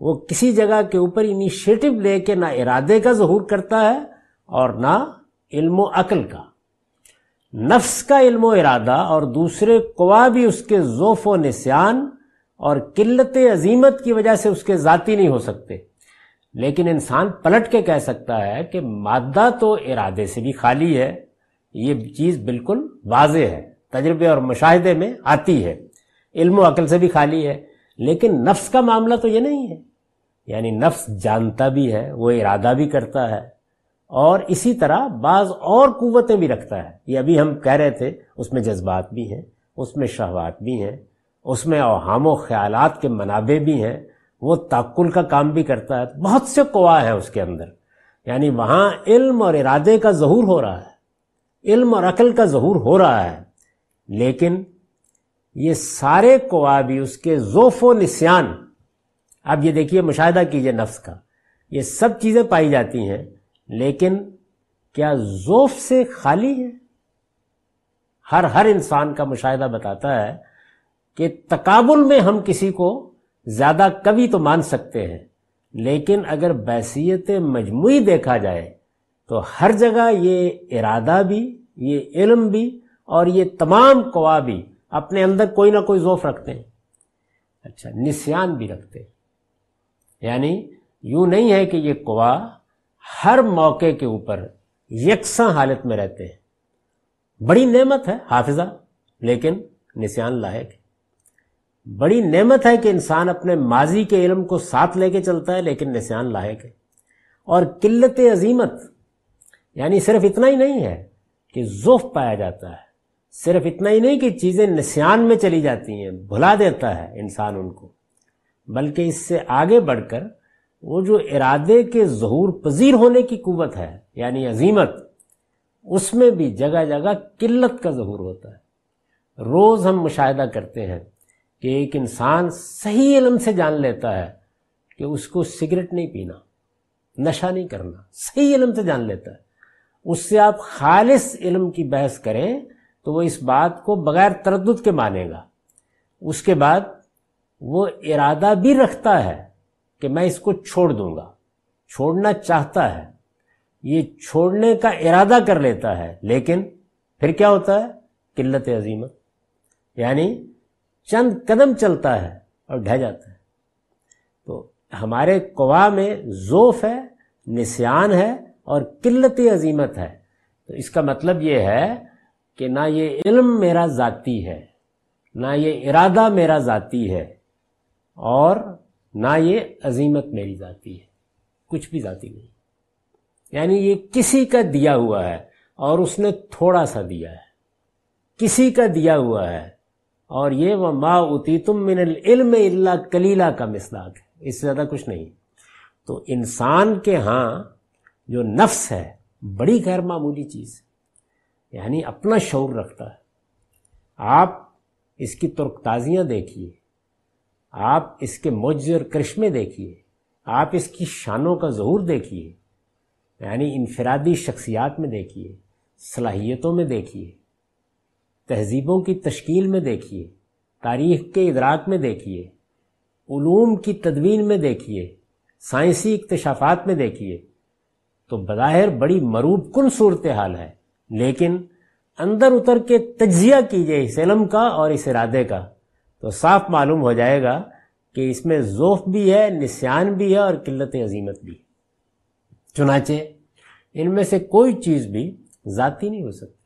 وہ کسی جگہ کے اوپر انیشیٹو لے کے نہ ارادے کا ظہور کرتا ہے اور نہ علم و عقل کا۔ نفس کا علم و ارادہ اور دوسرے قوا بھی اس کے ذوف و نسیان اور قلت عظیمت کی وجہ سے اس کے ذاتی نہیں ہو سکتے۔ لیکن انسان پلٹ کے کہہ سکتا ہے کہ مادہ تو ارادے سے بھی خالی ہے۔ یہ چیز بالکل واضح ہے۔ تجربے اور مشاہدے میں آتی ہے۔ علم و عقل سے بھی خالی ہے۔ لیکن نفس کا معاملہ تو یہ نہیں ہے۔ یعنی نفس جانتا بھی ہے، وہ ارادہ بھی کرتا ہے۔ اور اسی طرح بعض اور قوتیں بھی رکھتا ہے۔ یہ ابھی ہم کہہ رہے تھے، اس میں جذبات بھی ہیں، اس میں شہوات بھی ہیں، اس میں اوہام و خیالات کے منابع بھی ہیں۔ وہ تعقل کا کام بھی کرتا ہے۔ بہت سے قوا ہیں اس کے اندر۔ یعنی وہاں علم اور ارادے کا ظہور ہو رہا ہے۔ علم اور عقل کا ظہور ہو رہا ہے۔ لیکن یہ سارے قوا بھی اس کے ذوف و نسیان۔ اب یہ دیکھیے، مشاہدہ کیجیے نفس کا۔ یہ سب چیزیں پائی جاتی ہیں۔ لیکن کیا ذوف سے خالی ہے؟ ہر ہر انسان کا مشاہدہ بتاتا ہے کہ تقابل میں ہم کسی کو زیادہ کبھی تو مان سکتے ہیں، لیکن اگر بحثیت مجموعی دیکھا جائے تو ہر جگہ یہ ارادہ بھی، یہ علم بھی اور یہ تمام قوا بھی اپنے اندر کوئی نہ کوئی ذوف رکھتے ہیں۔ اچھا نسیان بھی رکھتے ہیں۔ یعنی یوں نہیں ہے کہ یہ قوا ہر موقع کے اوپر یکساں حالت میں رہتے ہیں۔ بڑی نعمت ہے حافظہ، لیکن نسان لاحق بڑی نعمت ہے کہ انسان اپنے ماضی کے علم کو ساتھ لے کے چلتا ہے، لیکن نسان لاحق ہے۔ اور قلت عظیمت یعنی صرف اتنا ہی نہیں ہے کہ ذوف پایا جاتا ہے، صرف اتنا ہی نہیں کہ چیزیں نسان میں چلی جاتی ہیں، بھلا دیتا ہے انسان ان کو۔ بلکہ اس سے آگے بڑھ کر وہ جو ارادے کے ظہور پذیر ہونے کی قوت ہے یعنی عظیمت، اس میں بھی جگہ جگہ قلت کا ظہور ہوتا ہے۔ روز ہم مشاہدہ کرتے ہیں کہ ایک انسان صحیح علم سے جان لیتا ہے کہ اس کو سگریٹ نہیں پینا، نشہ نہیں کرنا، صحیح علم سے جان لیتا ہے۔ اس سے آپ خالص علم کی بحث کریں تو وہ اس بات کو بغیر تردد کے مانے گا۔ اس کے بعد وہ ارادہ بھی رکھتا ہے کہ میں اس کو چھوڑ دوں گا۔ چھوڑنا چاہتا ہے۔ یہ چھوڑنے کا ارادہ کر لیتا ہے، لیکن پھر کیا ہوتا ہے؟ قلت عظیمت یعنی چند قدم چلتا ہے اور ڈھہ جاتا ہے۔ تو ہمارے قوا میں ذوف ہے، نسیان ہے اور قلت عظیمت ہے۔ تو اس کا مطلب یہ ہے کہ نہ یہ علم میرا ذاتی ہے، نہ یہ ارادہ میرا ذاتی ہے۔ اور نہ یہ عظیمت میری ذاتی ہے، کچھ بھی ذاتی نہیں۔ یعنی یہ کسی کا دیا ہوا ہے اور اس نے تھوڑا سا دیا ہے۔ کسی کا دیا ہوا ہے اور یہ وہ ما اتی تم من العلم اللہ کلیلہ کا مسداق ہے۔ اس سے زیادہ کچھ نہیں۔ تو انسان کے ہاں جو نفس ہے، بڑی غیر معمولی چیز یعنی اپنا شعور رکھتا ہے۔ آپ اس کی ترک تازیاں دیکھیے۔ آپ اس کے اور کرشمے دیکھیے۔ آپ اس کی شانوں کا ظہور دیکھیے۔ یعنی انفرادی شخصیات میں دیکھیے، صلاحیتوں میں دیکھیے، تہذیبوں کی تشکیل میں دیکھیے، تاریخ کے ادراک میں دیکھیے، علوم کی تدوین میں دیکھیے، سائنسی اکتشافات میں دیکھیے۔ تو بظاہر بڑی مروب کن صورتحال ہے، لیکن اندر اتر کے تجزیہ کیجیے اس علم کا اور اس ارادے کا۔ تو صاف معلوم ہو جائے گا کہ اس میں ذوف بھی ہے، نسیان بھی ہے اور قلت عظیمت بھی چنانچہ، ان میں سے کوئی چیز بھی ذاتی نہیں ہو سکتی۔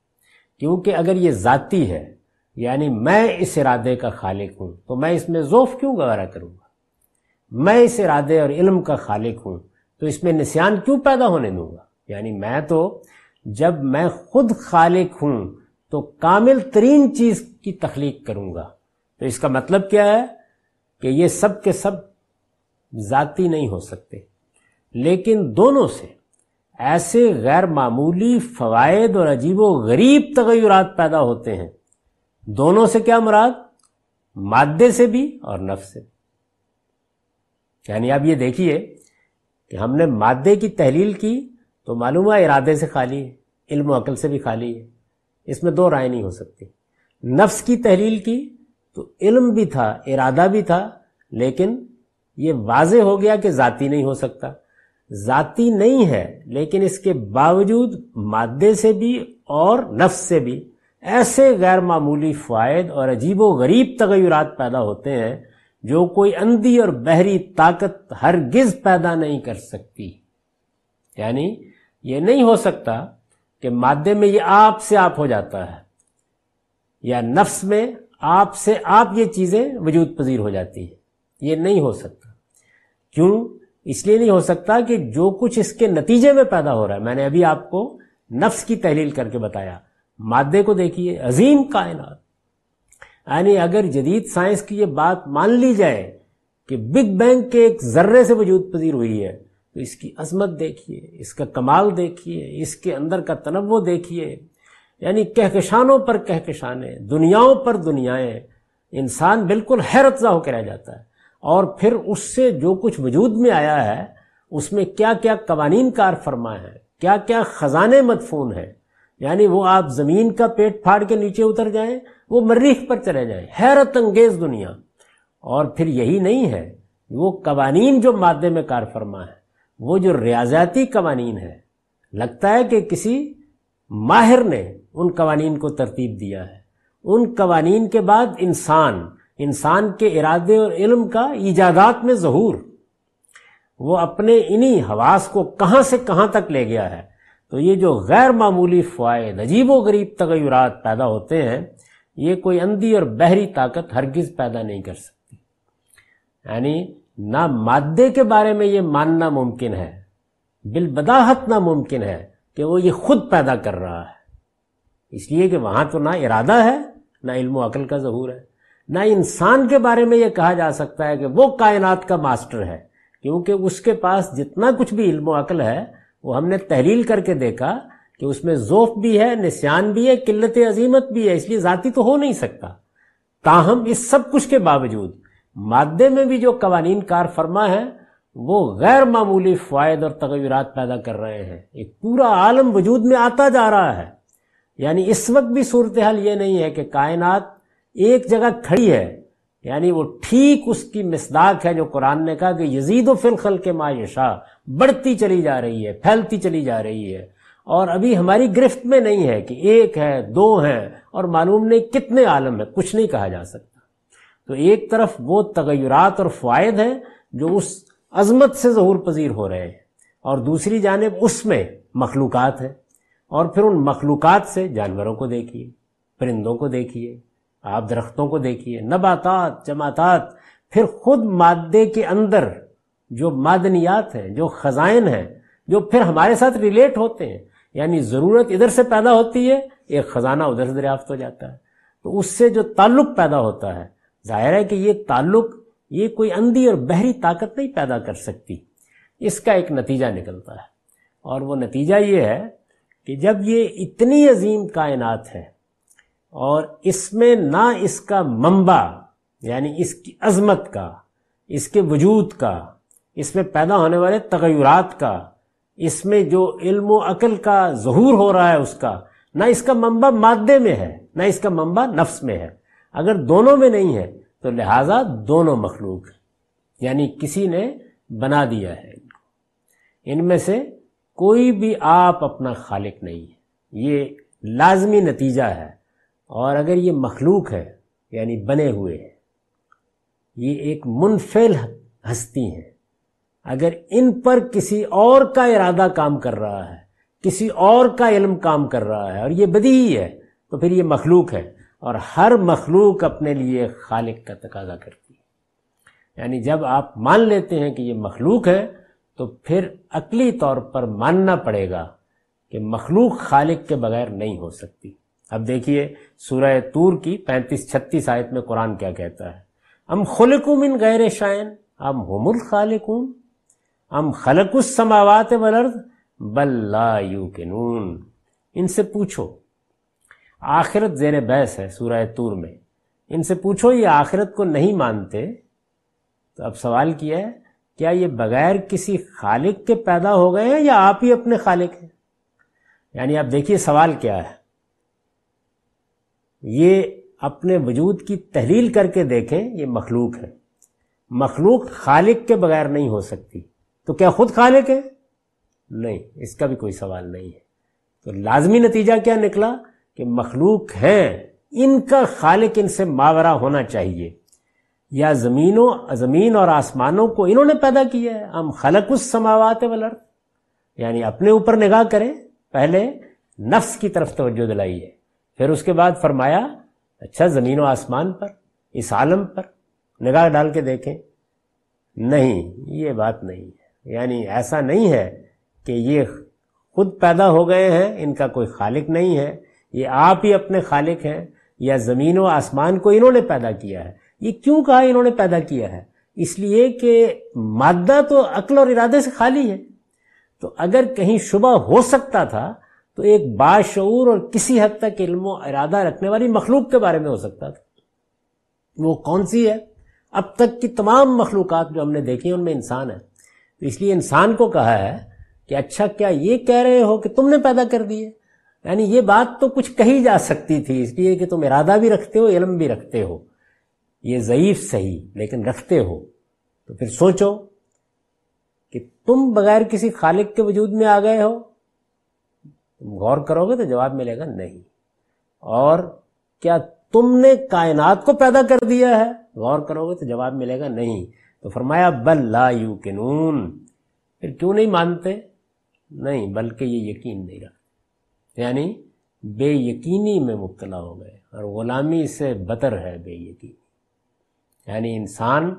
کیونکہ اگر یہ ذاتی ہے یعنی میں اس ارادے کا خالق ہوں، تو میں اس میں ذوف کیوں گوارا کروں گا؟ میں اس ارادے اور علم کا خالق ہوں، تو اس میں نسیان کیوں پیدا ہونے دوں گا؟ یعنی میں تو جب میں خود خالق ہوں، تو کامل ترین چیز کی تخلیق کروں گا۔ تو اس کا مطلب کیا ہے کہ یہ سب کے سب ذاتی نہیں ہو سکتے۔ لیکن دونوں سے ایسے غیر معمولی فوائد اور عجیب و غریب تغیرات پیدا ہوتے ہیں۔ دونوں سے کیا مراد؟ مادے سے بھی اور نفس سے یعنی آپ یہ دیکھیے کہ ہم نے مادے کی تحلیل کی تو معلوم ہے ارادے سے خالی ہے، علم و عقل سے بھی خالی ہے۔ اس میں دو رائے نہیں ہو سکتی۔ نفس کی تحلیل کی تو علم بھی تھا، ارادہ بھی تھا، لیکن یہ واضح ہو گیا کہ ذاتی نہیں ہو سکتا۔ ذاتی نہیں ہے، لیکن اس کے باوجود مادے سے بھی اور نفس سے بھی ایسے غیر معمولی فوائد اور عجیب و غریب تغیرات پیدا ہوتے ہیں جو کوئی اندھی اور بحری طاقت ہرگز پیدا نہیں کر سکتی۔ یعنی یہ نہیں ہو سکتا کہ مادے میں یہ آپ سے آپ ہو جاتا ہے، یا نفس میں آپ سے آپ یہ چیزیں وجود پذیر ہو جاتی ہیں۔ یہ نہیں ہو سکتا۔ کیوں؟ اس لیے نہیں ہو سکتا کہ جو کچھ اس کے نتیجے میں پیدا ہو رہا ہے۔ میں نے ابھی آپ کو نفس کی تحلیل کر کے بتایا۔ مادے کو دیکھیے، عظیم کائنات۔ یعنی اگر جدید سائنس کی یہ بات مان لی جائے کہ بگ بینگ کے ایک ذرے سے وجود پذیر ہوئی ہے، تو اس کی عظمت دیکھیے، اس کا کمال دیکھیے، اس کے اندر کا تنوع دیکھیے۔ یعنی کہکشانوں پر کہکشانے دنیاؤں پر دنیایں انسان بالکل حیرت زا ہو کے رہ جاتا ہے۔ اور پھر اس سے جو کچھ وجود میں آیا ہے، اس میں کیا کیا قوانین کار فرما ہے، کیا کیا خزانے مدفون ہیں۔ یعنی وہ آپ زمین کا پیٹ پھاڑ کے نیچے اتر جائیں، وہ مریخ پر چلے جائیں، حیرت انگیز دنیا۔ اور پھر یہی نہیں ہے، وہ قوانین جو مادے میں کار فرما ہے، وہ جو ریاضیاتی قوانین ہے لگتا ہے کہ کسی ماہر نے ان قوانین کو ترتیب دیا ہے۔ ان قوانین کے بعد انسان انسان کے ارادے اور علم کا ایجادات میں ظہور۔ وہ اپنے انہی حواس کو کہاں سے کہاں تک لے گیا ہے۔ تو یہ جو غیر معمولی فوائد، عجیب و غریب تغیرات پیدا ہوتے ہیں، یہ کوئی اندھی اور بحری طاقت ہرگز پیدا نہیں کر سکتی۔ یعنی نہ مادے کے بارے میں یہ ماننا ممکن ہے بالبداحت ناممکن ہے کہ وہ یہ خود پیدا کر رہا ہے۔ اس لیے کہ وہاں تو نہ ارادہ ہے، نہ علم و عقل کا ظہور ہے، نہ انسان کے بارے میں یہ کہا جا سکتا ہے کہ وہ کائنات کا ماسٹر ہے، کیونکہ اس کے پاس جتنا کچھ بھی علم و عقل ہے، وہ ہم نے تحلیل کر کے دیکھا کہ اس میں ذوف بھی ہے، نسیان بھی ہے، قلت عظیمت بھی ہے، اس لیے ذاتی تو ہو نہیں سکتا۔ تاہم، اس سب کچھ کے باوجود، مادے میں بھی جو قوانین کار فرما ہے، وہ غیر معمولی فوائد اور تغیرات پیدا کر رہے ہیں۔ ایک پورا عالم وجود میں آتا جا رہا ہے۔ یعنی اس وقت بھی صورتحال یہ نہیں ہے کہ کائنات ایک جگہ کھڑی ہے یعنی وہ ٹھیک اس کی مصداق ہے جو قرآن نے کہا کہ یزید و فلخل کے معیشہ بڑھتی چلی جا رہی ہے، پھیلتی چلی جا رہی ہے۔ اور ابھی ہماری گرفت میں نہیں ہے کہ ایک ہے، دو ہیں، اور معلوم نہیں کتنے عالم ہے کچھ نہیں کہا جا سکتا۔ تو ایک طرف وہ تغیرات اور فوائد ہیں جو اس عظمت سے ظہور پذیر ہو رہے ہیں، اور دوسری جانب اس میں مخلوقات ہیں۔ اور پھر ان مخلوقات سے جانوروں کو دیکھیے، پرندوں کو دیکھیے آپ درختوں کو دیکھیے، نباتات جماعتات پھر خود مادے کے اندر جو معدنیات ہیں، جو خزائن ہیں، جو پھر ہمارے ساتھ ریلیٹ ہوتے ہیں یعنی ضرورت ادھر سے پیدا ہوتی ہے، ایک خزانہ ادھر سے دریافت ہو جاتا ہے۔ تو اس سے جو تعلق پیدا ہوتا ہے، ظاہر ہے کہ یہ تعلق، یہ کوئی اندھی اور بحری طاقت نہیں پیدا کر سکتی۔ اس کا ایک نتیجہ نکلتا ہے۔ اور وہ نتیجہ یہ ہے کہ جب یہ اتنی عظیم کائنات ہے اور اس میں نہ اس کا منبع یعنی اس کی عظمت کا، اس کے وجود کا، اس میں پیدا ہونے والے تغیرات کا، اس میں جو علم و عقل کا ظہور ہو رہا ہے اس کا، نہ اس کا منبع مادے میں ہے، نہ اس کا منبع نفس میں ہے۔ اگر دونوں میں نہیں ہے تو لہذا دونوں مخلوق یعنی کسی نے بنا دیا ہے ان میں سے کوئی بھی آپ اپنا خالق نہیں ہے۔ یہ لازمی نتیجہ ہے۔ اور اگر یہ مخلوق ہے یعنی بنے ہوئے ہیں، یہ ایک منفل ہستی ہیں۔ اگر ان پر کسی اور کا ارادہ کام کر رہا ہے، کسی اور کا علم کام کر رہا ہے، اور یہ بدی ہے، تو پھر یہ مخلوق ہے۔ اور ہر مخلوق اپنے لیے خالق کا تقاضا کرتی ہے۔ یعنی جب آپ مان لیتے ہیں کہ یہ مخلوق ہے تو پھر عقلی طور پر ماننا پڑے گا کہ مخلوق خالق کے بغیر نہیں ہو سکتی۔ اب دیکھیے سورہ تور کی پینتیس چھتیس آیت میں قرآن کیا کہتا ہے۔ ہم خلقوم ان غیر شائن ہم ہوم الخالقون، ام خلق السماوات والارض، بل لا یوکنون۔ ان سے پوچھو، آخرت زیر بحث ہے سورہ تور میں۔ ان سے پوچھو، یہ آخرت کو نہیں مانتے؟ تو اب سوال کیا ہے؟ کیا یہ بغیر کسی خالق کے پیدا ہو گئے ہیں یا آپ ہی اپنے خالق ہیں؟ یعنی آپ دیکھیے سوال کیا ہے۔ یہ اپنے وجود کی تحلیل کر کے دیکھیں، یہ مخلوق ہے۔ مخلوق خالق کے بغیر نہیں ہو سکتی۔ تو کیا خود خالق ہے؟ نہیں، اس کا بھی کوئی سوال نہیں ہے۔ تو لازمی نتیجہ کیا نکلا کہ مخلوق ہیں۔ ان کا خالق ان سے ماورا ہونا چاہیے۔ یا زمینوں، زمین اور آسمانوں کو انہوں نے پیدا کیا ہے۔ ہم خلق اس سماوات ولر یعنی اپنے اوپر نگاہ کریں۔ پہلے نفس کی طرف توجہ دلائی ہے۔ پھر اس کے بعد فرمایا اچھا زمین و آسمان پر، اس عالم پر نگاہ ڈال کے دیکھیں۔ نہیں، یہ بات نہیں ہے۔ یعنی ایسا نہیں ہے کہ یہ خود پیدا ہو گئے ہیں، ان کا کوئی خالق نہیں ہے۔ یہ آپ ہی اپنے خالق ہیں، یا زمین و آسمان کو انہوں نے پیدا کیا ہے۔ یہ کیوں کہا انہوں نے پیدا کیا ہے؟ اس لیے کہ مادہ تو عقل اور ارادے سے خالی ہے۔ تو اگر کہیں شبہ ہو سکتا تھا، تو ایک باشعور اور کسی حد تک علم و ارادہ رکھنے والی مخلوق کے بارے میں ہو سکتا تھا۔ وہ کون سی ہے؟ اب تک کی تمام مخلوقات جو ہم نے دیکھی ان میں انسان ہے۔ تو اس لیے انسان کو کہا ہے کہ اچھا کیا یہ کہہ رہے ہو کہ تم نے پیدا کر دیے یعنی یہ بات تو کچھ کہی جا سکتی تھی، اس لیے کہ تم ارادہ بھی رکھتے ہو، علم بھی رکھتے ہو۔ یہ ضعیف صحیح، لیکن رکھتے ہو۔ تو پھر سوچو کہ تم بغیر کسی خالق کے وجود میں آ گئے ہو۔ تم غور کرو گے تو جواب ملے گا نہیں۔ اور کیا تم نے کائنات کو پیدا کر دیا ہے؟ غور کرو گے تو جواب ملے گا نہیں۔ تو فرمایا، بل لا یو پھر کیوں نہیں مانتے؟ نہیں، بلکہ یہ یقین نہیں رکھتے۔ یعنی بے یقینی میں مبتلا ہو گئے۔ اور غلامی سے بتر ہے بے یقینی۔ یعنی انسان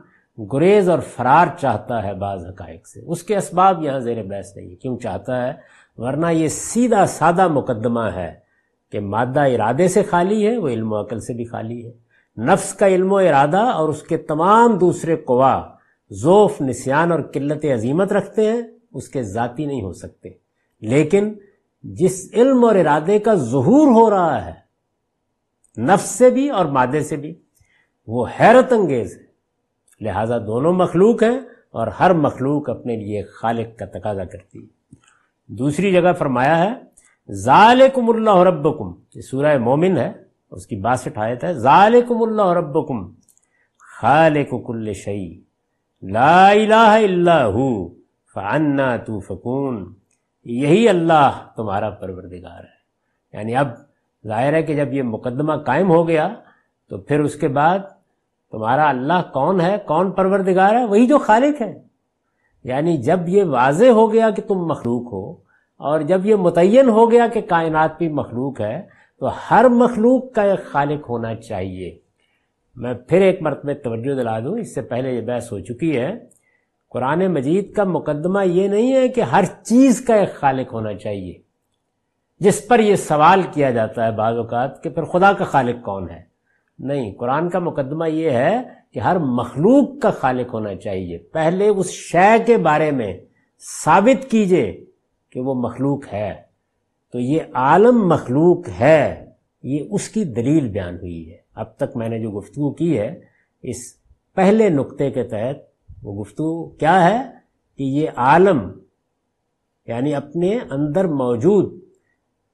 گریز اور فرار چاہتا ہے بعض حقائق سے۔ اس کے اسباب یہاں زیر بحث نہیں کیوں چاہتا ہے؟ ورنہ یہ سیدھا سادہ مقدمہ ہے کہ مادہ ارادے سے خالی ہے، وہ علم و عقل سے بھی خالی ہے۔ نفس کا علم و ارادہ اور اس کے تمام دوسرے قوا ذوف، نسیان اور قلت عظیمت رکھتے ہیں، اس کے ذاتی نہیں ہو سکتے۔ لیکن جس علم اور ارادے کا ظہور ہو رہا ہے، نفس سے بھی اور مادے سے بھی وہ حیرت انگیز ہے۔ لہذا دونوں مخلوق ہیں اور ہر مخلوق اپنے لیے خالق کا تقاضا کرتی ہے۔ دوسری جگہ فرمایا ہے، ذالکم اللہ ربکم، یہ سورہ مومن ہے، اس کی باسٹھ آیت ہے۔ ذالکم اللہ ربکم، خالق کل شعی لا الہ الا ہو، فعنا تو فکون یہی اللہ تمہارا پروردگار ہے۔ یعنی اب ظاہر ہے کہ جب یہ مقدمہ قائم ہو گیا، تو پھر اس کے بعد تمہارا اللہ کون ہے؟ کون پروردگار ہے؟ وہی جو خالق ہے۔ یعنی جب یہ واضح ہو گیا کہ تم مخلوق ہو اور جب یہ متعین ہو گیا کہ کائنات بھی مخلوق ہے، تو ہر مخلوق کا ایک خالق ہونا چاہیے۔ میں پھر ایک مرتبہ توجہ دلا دوں، اس سے پہلے یہ بحث ہو چکی ہے۔ قرآن مجید کا مقدمہ یہ نہیں ہے کہ ہر چیز کا ایک خالق ہونا چاہیے۔ جس پر یہ سوال کیا جاتا ہے بعض اوقات کہ پھر خدا کا خالق کون ہے؟ نہیں، قرآن کا مقدمہ یہ ہے کہ ہر مخلوق کا خالق ہونا چاہیے۔ پہلے اس شے کے بارے میں ثابت کیجیے کہ وہ مخلوق ہے۔ تو یہ عالم مخلوق ہے، یہ اس کی دلیل بیان ہوئی ہے۔ اب تک میں نے جو گفتگو کی ہے، اس پہلے نقطے کے تحت وہ گفتگو کیا ہے کہ یہ عالم یعنی اپنے اندر موجود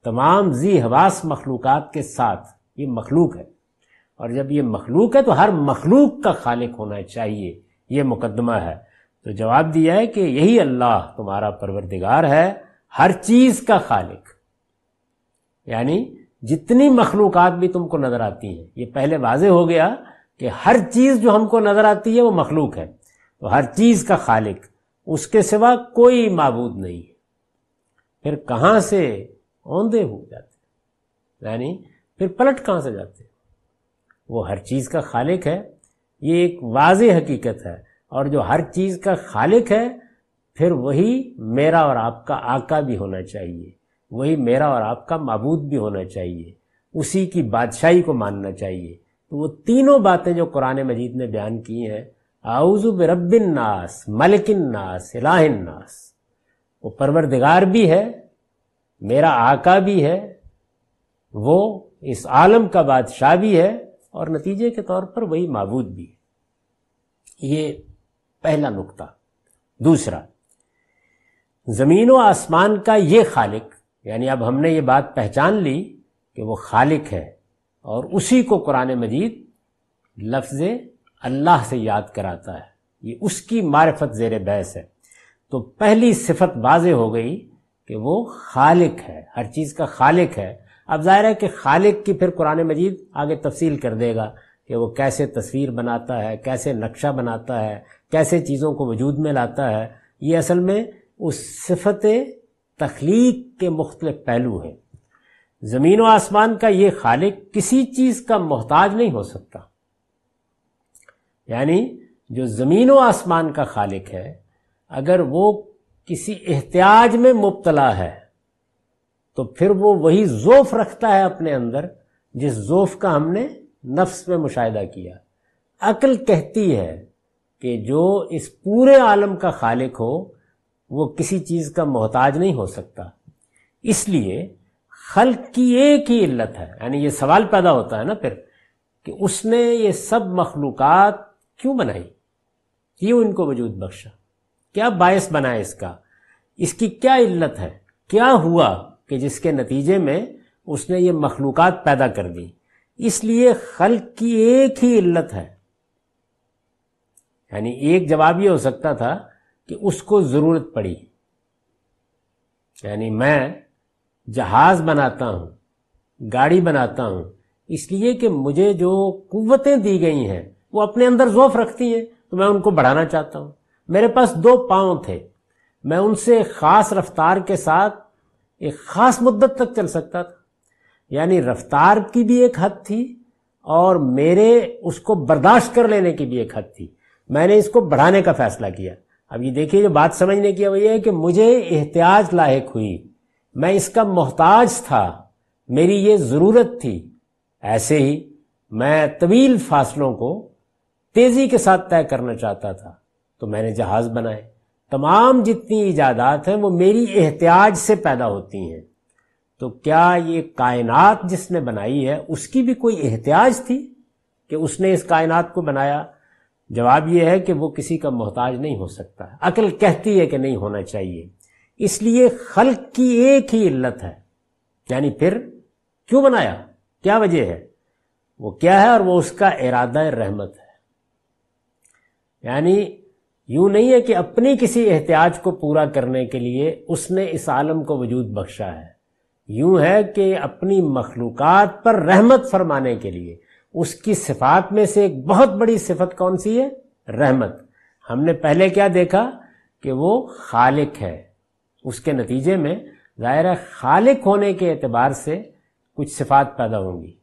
تمام زی حواس مخلوقات کے ساتھ یہ مخلوق ہے۔ اور جب یہ مخلوق ہے تو ہر مخلوق کا خالق ہونا چاہیے، یہ مقدمہ ہے۔ تو جواب دیا ہے کہ یہی اللہ تمہارا پروردگار ہے، ہر چیز کا خالق۔ یعنی جتنی مخلوقات بھی تم کو نظر آتی ہیں، یہ پہلے واضح ہو گیا کہ ہر چیز جو ہم کو نظر آتی ہے وہ مخلوق ہے۔ تو ہر چیز کا خالق، اس کے سوا کوئی معبود نہیں ہے۔ پھر کہاں سے اوندے ہو جاتے یعنی پھر پلٹ کہاں سے جاتے وہ ہر چیز کا خالق ہے، یہ ایک واضح حقیقت ہے۔ اور جو ہر چیز کا خالق ہے، پھر وہی میرا اور آپ کا آقا بھی ہونا چاہیے۔ وہی میرا اور آپ کا معبود بھی ہونا چاہیے۔ اسی کی بادشاہی کو ماننا چاہیے۔ تو وہ تینوں باتیں جو قرآن مجید نے بیان کی ہیں آؤز برب الناس، ملک الناس، الہ الناس۔ وہ پروردگار بھی ہے، میرا آقا بھی ہے، وہ اس عالم کا بادشاہ بھی ہے۔ اور نتیجے کے طور پر وہی معبود بھی یہ پہلا نقطہ۔ دوسرا، زمین و آسمان کا یہ خالق یعنی اب ہم نے یہ بات پہچان لی کہ وہ خالق ہے، اور اسی کو قرآن مجید لفظ اللہ سے یاد کراتا ہے۔ یہ اس کی معرفت زیر بحث ہے۔ تو پہلی صفت واضح ہو گئی کہ وہ خالق ہے، ہر چیز کا خالق ہے۔ اب ظاہر ہے کہ خالق کی پھر قرآن مجید آگے تفصیل کر دے گا کہ وہ کیسے تصویر بناتا ہے، کیسے نقشہ بناتا ہے، کیسے چیزوں کو وجود میں لاتا ہے۔ یہ اصل میں اس صفت تخلیق کے مختلف پہلو ہیں۔ زمین و آسمان کا یہ خالق کسی چیز کا محتاج نہیں ہو سکتا۔ یعنی جو زمین و آسمان کا خالق ہے، اگر وہ کسی احتیاج میں مبتلا ہے تو پھر وہ وہی ذوف رکھتا ہے اپنے اندر جس ذوف کا ہم نے نفس میں مشاہدہ کیا۔ عقل کہتی ہے کہ جو اس پورے عالم کا خالق ہو، وہ کسی چیز کا محتاج نہیں ہو سکتا۔ اس لیے خلق کی ایک ہی علت ہے۔ یعنی یہ سوال پیدا ہوتا ہے نا پھر کہ اس نے یہ سب مخلوقات کیوں بنائی؟ کیوں ان کو وجود بخشا؟ کیا باعث بنا اس کا؟ اس کی کیا علت ہے؟ کیا ہوا؟ کہ جس کے نتیجے میں اس نے یہ مخلوقات پیدا کر دی۔ اس لیے خلق کی ایک ہی علت ہے۔ یعنی ایک جواب یہ ہو سکتا تھا کہ اس کو ضرورت پڑی۔ یعنی میں جہاز بناتا ہوں، گاڑی بناتا ہوں، اس لیے کہ مجھے جو قوتیں دی گئی ہیں، وہ اپنے اندر ذوف رکھتی ہیں، تو میں ان کو بڑھانا چاہتا ہوں۔ میرے پاس دو پاؤں تھے، میں ان سے خاص رفتار کے ساتھ ایک خاص مدت تک چل سکتا تھا۔ یعنی رفتار کی بھی ایک حد تھی اور میرے اس کو برداشت کر لینے کی بھی ایک حد تھی۔ میں نے اس کو بڑھانے کا فیصلہ کیا۔ اب یہ دیکھیے، جو بات سمجھنے کی وہ یہ ہے کہ مجھے احتیاط لاحق ہوئی۔ میں اس کا محتاج تھا۔ میری یہ ضرورت تھی۔ ایسے ہی میں طویل فاصلوں کو تیزی کے ساتھ طے کرنا چاہتا تھا۔ تو میں نے جہاز بنائے۔ تمام جتنی ایجادات ہیں وہ میری احتیاج سے پیدا ہوتی ہیں۔ تو کیا یہ کائنات جس نے بنائی ہے، اس کی بھی کوئی احتیاج تھی کہ اس نے اس کائنات کو بنایا؟ جواب یہ ہے کہ وہ کسی کا محتاج نہیں ہو سکتا۔ عقل کہتی ہے کہ نہیں ہونا چاہیے۔ اس لیے خلق کی ایک ہی علت ہے۔ یعنی پھر کیوں بنایا؟ کیا وجہ ہے؟ وہ کیا ہے اور وہ اس کا ارادہ رحمت ہے۔ یعنی یوں نہیں ہے کہ اپنی کسی احتیاج کو پورا کرنے کے لیے اس نے اس عالم کو وجود بخشا ہے۔ یوں ہے کہ اپنی مخلوقات پر رحمت فرمانے کے لیے اس کی صفات میں سے ایک بہت بڑی صفت کون سی ہے؟ رحمت۔ ہم نے پہلے کیا دیکھا کہ وہ خالق ہے۔ اس کے نتیجے میں ظاہر ہے خالق ہونے کے اعتبار سے کچھ صفات پیدا ہوں گی۔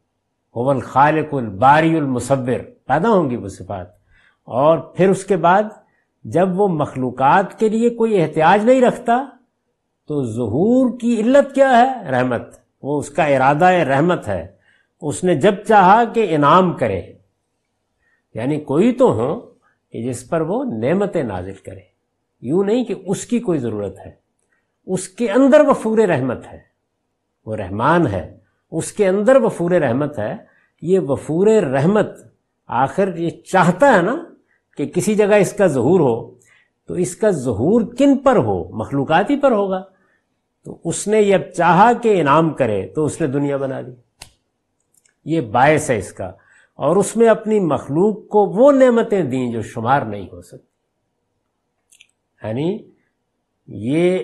اول خالق الباری المصور۔ پیدا ہوں گی وہ صفات۔ اور پھر اس کے بعد جب وہ مخلوقات کے لیے کوئی احتیاج نہیں رکھتا، تو ظہور کی علت کیا ہے؟ رحمت۔ وہ اس کا ارادہ رحمت ہے۔ اس نے جب چاہا کہ انعام کرے۔ یعنی کوئی تو ہو کہ جس پر وہ نعمت نازل کرے۔ یوں نہیں کہ اس کی کوئی ضرورت ہے۔ اس کے اندر وفور رحمت ہے۔ وہ رحمان ہے۔ اس کے اندر وفور رحمت ہے۔ یہ وفور رحمت آخر یہ چاہتا ہے نا کہ کسی جگہ اس کا ظہور ہو، تو اس کا ظہور کن پر ہو؟ مخلوقاتی پر ہوگا۔ تو اس نے یہ چاہا کہ انعام کرے، تو اس نے دنیا بنا دی۔ یہ باعث ہے اس کا۔ اور اس میں اپنی مخلوق کو وہ نعمتیں دیں جو شمار نہیں ہو سکتی۔ یعنی یہ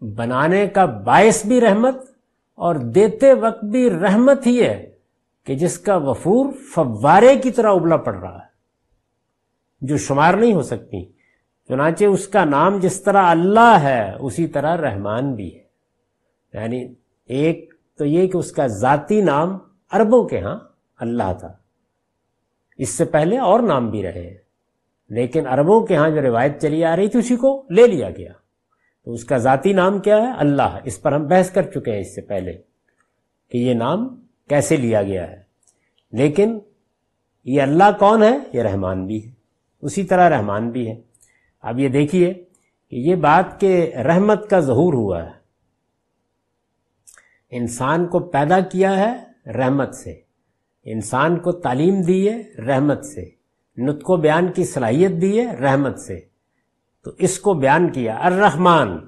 بنانے کا باعث بھی رحمت اور دیتے وقت بھی رحمت ہی ہے کہ جس کا وفور فوارے کی طرح ابلا پڑ رہا ہے۔ جو شمار نہیں ہو سکتی۔ چنانچہ اس کا نام جس طرح اللہ ہے، اسی طرح رحمان بھی ہے۔ یعنی ایک تو یہ کہ اس کا ذاتی نام عربوں کے ہاں اللہ تھا۔ اس سے پہلے اور نام بھی رہے ہیں۔ لیکن عربوں کے ہاں جو روایت چلی آ رہی تھی، اسی کو لے لیا گیا۔ تو اس کا ذاتی نام کیا ہے؟ اللہ۔ اس پر ہم بحث کر چکے ہیں اس سے پہلے کہ یہ نام کیسے لیا گیا ہے۔ لیکن یہ اللہ کون ہے؟ یہ رحمان بھی ہے۔ اسی طرح رحمان بھی ہے۔ اب یہ دیکھیے کہ یہ بات کہ رحمت کا ظہور ہوا ہے۔ انسان کو پیدا کیا ہے رحمت سے۔ انسان کو تعلیم دی ہے رحمت سے۔ نطق و بیان کی صلاحیت دی ہے رحمت سے۔ تو اس کو بیان کیا۔ الرحمن،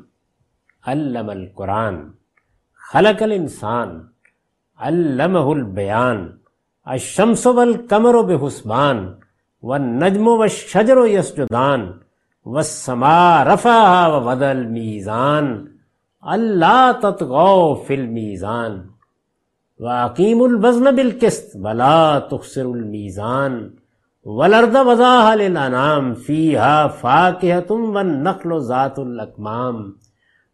علم القرآن۔ خلق الانسان علمہ البیان۔ الشمس والقمر بحسبان۔ و نجم و والنجم والشجر یسجدان والسماء رفعها ووضع الميزان اللہ تطغوا فی المیزان واقیم الوزن بالقسط ولا تخسر المیزان ولرد وضاح للانام فیہا فاکہتم والنخل ذات الاکمام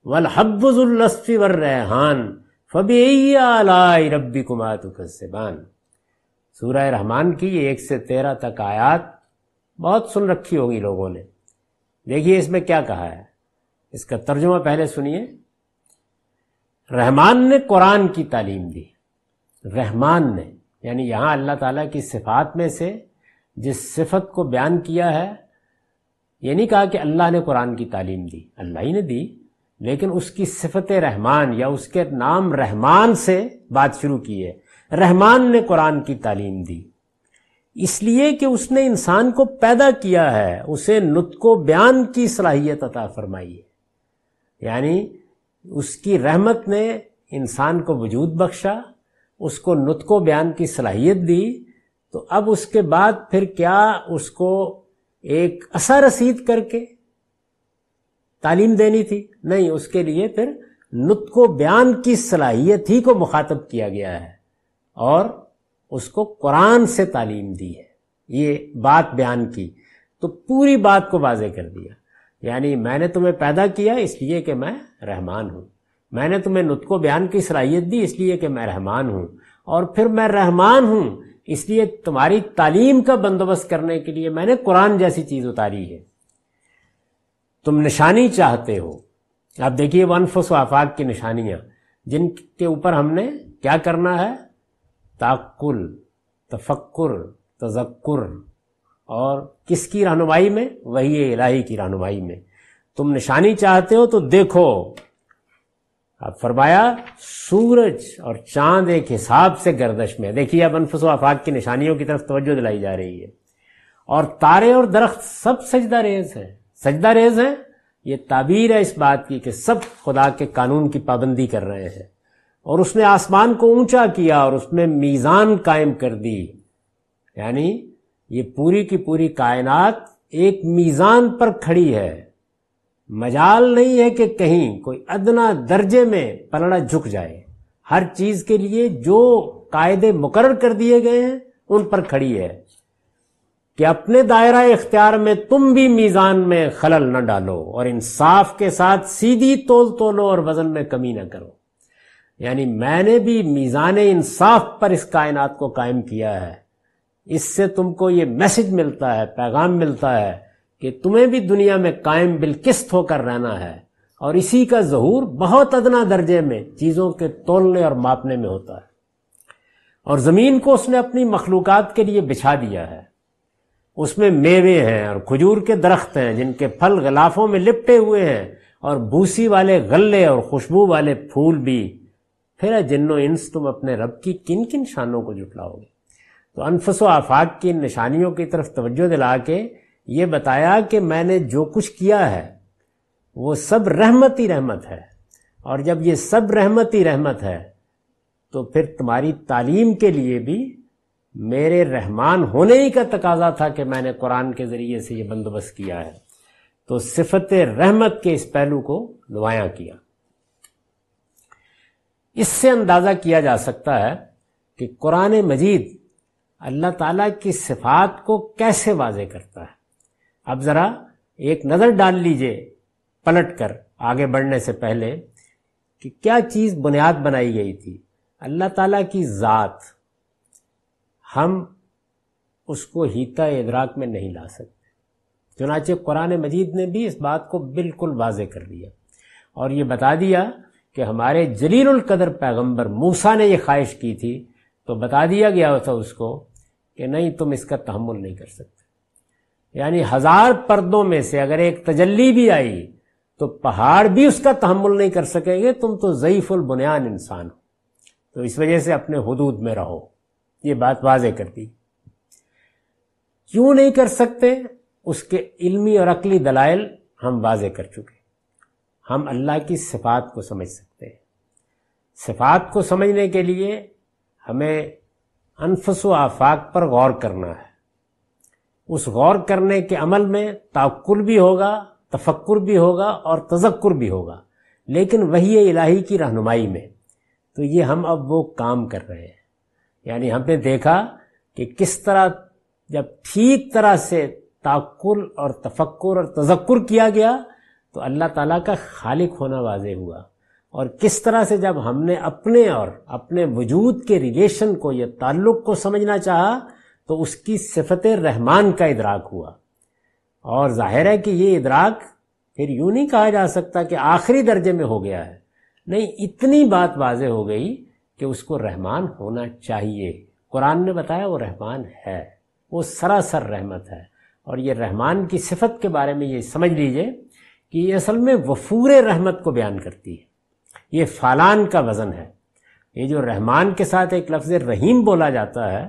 والحب ذو الاسف والریحان فبی آلائی ربکما تکذبان سورہ رحمان کی ایک سے تیرہ تک آیات بہت سن رکھی ہوگی لوگوں نے۔ دیکھیے اس میں کیا کہا ہے۔ اس کا ترجمہ پہلے سنیے۔ رحمان نے قرآن کی تعلیم دی۔ رحمان نے یعنی یہاں اللہ تعالیٰ کی صفات میں سے جس صفت کو بیان کیا ہے، یہ نہیں کہا کہ اللہ نے قرآن کی تعلیم دی۔ اللہ ہی نے دی، لیکن اس کی صفت رحمان یا اس کے نام رحمان سے بات شروع کی ہے۔ رحمان نے قرآن کی تعلیم دی۔ اس لیے کہ اس نے انسان کو پیدا کیا ہے، اسے نطق و بیان کی صلاحیت عطا فرمائی ہے۔ یعنی اس کی رحمت نے انسان کو وجود بخشا، اس کو نطق و بیان کی صلاحیت دی۔ تو اب اس کے بعد پھر کیا اس کو ایک اثر رسید کر کے تعلیم دینی تھی؟ نہیں، اس کے لیے پھر نطق و بیان کی صلاحیت ہی کو مخاطب کیا گیا ہے۔ اور اس کو قرآن سے تعلیم دی ہے۔ یہ بات بیان کی۔ تو پوری بات کو واضح کر دیا۔ یعنی میں نے تمہیں پیدا کیا اس لیے کہ میں رحمان ہوں۔ میں نے تمہیں نطق و بیان کی صلاحیت دی اس لیے کہ میں رحمان ہوں۔ اور پھر میں رحمان ہوں اس لیے تمہاری تعلیم کا بندوبست کرنے کے لیے میں نے قرآن جیسی چیز اتاری ہے۔ تم نشانی چاہتے ہو۔ آپ دیکھیے ونفس و آفاق کی نشانیاں۔ جن کے اوپر ہم نے کیا کرنا ہے؟ تاکل، تفکر، تذکر۔ اور کس کی رہنمائی میں؟ وہی الہی کی رہنمائی میں۔ تم نشانی چاہتے ہو تو دیکھو۔ اب فرمایا، سورج اور چاند ایک حساب سے گردش میں۔ دیکھیے، اب انفس و افاق کی نشانیوں کی طرف توجہ دلائی جا رہی ہے۔ اور تارے اور درخت سب سجدہ ریز ہیں۔ سجدہ ریز ہیں؟ یہ تعبیر ہے اس بات کی کہ سب خدا کے قانون کی پابندی کر رہے ہیں۔ اور اس نے آسمان کو اونچا کیا اور اس میں میزان قائم کر دی۔ یعنی یہ پوری کی پوری کائنات ایک میزان پر کھڑی ہے۔ مجال نہیں ہے کہ کہیں کوئی ادنا درجے میں پلڑا جھک جائے۔ ہر چیز کے لیے جو قاعدے مقرر کر دیے گئے ہیں، ان پر کھڑی ہے۔ کہ اپنے دائرہ اختیار میں تم بھی میزان میں خلل نہ ڈالو اور انصاف کے ساتھ سیدھی تول تولو اور وزن میں کمی نہ کرو۔ یعنی میں نے بھی میزان انصاف پر اس کائنات کو قائم کیا ہے۔ اس سے تم کو یہ میسج ملتا ہے، پیغام ملتا ہے کہ تمہیں بھی دنیا میں قائم بالکست ہو کر رہنا ہے۔ اور اسی کا ظہور بہت ادنا درجے میں چیزوں کے تولنے اور ماپنے میں ہوتا ہے۔ اور زمین کو اس نے اپنی مخلوقات کے لیے بچھا دیا ہے۔ اس میں میوے ہیں اور کھجور کے درخت ہیں جن کے پھل غلافوں میں لپٹے ہوئے ہیں اور بوسی والے غلے اور خوشبو والے پھول بھی پھر جن و انس تم اپنے رب کی کن کن شانوں کو جٹلاؤ گے؟ تو انفس و آفاق کی نشانیوں کی طرف توجہ دلا کے یہ بتایا کہ میں نے جو کچھ کیا ہے، وہ سب رحمت ہی رحمت ہے۔ اور جب یہ سب رحمت ہی رحمت ہے، تو پھر تمہاری تعلیم کے لیے بھی میرے رحمان ہونے ہی کا تقاضا تھا کہ میں نے قرآن کے ذریعے سے یہ بندوبست کیا ہے۔ تو صفت رحمت کے اس پہلو کو نمایاں کیا۔ اس سے اندازہ کیا جا سکتا ہے کہ قرآن مجید اللہ تعالیٰ کی صفات کو کیسے واضح کرتا ہے۔ اب ذرا ایک نظر ڈال لیجیے، پلٹ کر آگے بڑھنے سے پہلے کہ کیا چیز بنیاد بنائی گئی تھی۔ اللہ تعالیٰ کی ذات، ہم اس کو ہیتا ادراک میں نہیں لا سکتے۔ چنانچہ قرآن مجید نے بھی اس بات کو بالکل واضح کر دیا اور یہ بتا دیا کہ ہمارے جلیل القدر پیغمبر موسا نے یہ خواہش کی تھی، تو بتا دیا گیا تھا اس کو کہ نہیں، تم اس کا تحمل نہیں کر سکتے۔ یعنی ہزار پردوں میں سے اگر ایک تجلی بھی آئی، تو پہاڑ بھی اس کا تحمل نہیں کر سکیں گے، تم تو ضعیف البنیان انسان ہو۔ تو اس وجہ سے اپنے حدود میں رہو۔ یہ بات واضح کر دی۔ کیوں نہیں کر سکتے؟ اس کے علمی اور عقلی دلائل ہم واضح کر چکے۔ ہم اللہ کی صفات کو سمجھ سکتے ہیں۔ صفات کو سمجھنے کے لیے ہمیں انفس و آفاق پر غور کرنا ہے۔ اس غور کرنے کے عمل میں تعقل بھی ہوگا، تفکر بھی ہوگا اور تذکر بھی ہوگا۔ لیکن وہی الہی کی رہنمائی میں۔ تو یہ ہم اب وہ کام کر رہے ہیں۔ یعنی ہم نے دیکھا کہ کس طرح جب ٹھیک طرح سے تعقل اور تفکر اور تذکر کیا گیا تو اللہ تعالیٰ کا خالق ہونا واضح ہوا۔ اور کس طرح سے جب ہم نے اپنے اور اپنے وجود کے ریلیشن کو یہ تعلق کو سمجھنا چاہا، تو اس کی صفت رحمان کا ادراک ہوا۔ اور ظاہر ہے کہ یہ ادراک پھر یوں نہیں کہا جا سکتا کہ آخری درجے میں ہو گیا ہے۔ نہیں، اتنی بات واضح ہو گئی کہ اس کو رحمان ہونا چاہیے۔ قرآن نے بتایا وہ رحمان ہے۔ وہ سراسر رحمت ہے۔ اور یہ رحمان کی صفت کے بارے میں یہ سمجھ لیجیے۔ کہ یہ اصل میں وفور رحمت کو بیان کرتی ہے۔ یہ فالان کا وزن ہے۔ یہ جو رحمان کے ساتھ ایک لفظ رحیم بولا جاتا ہے،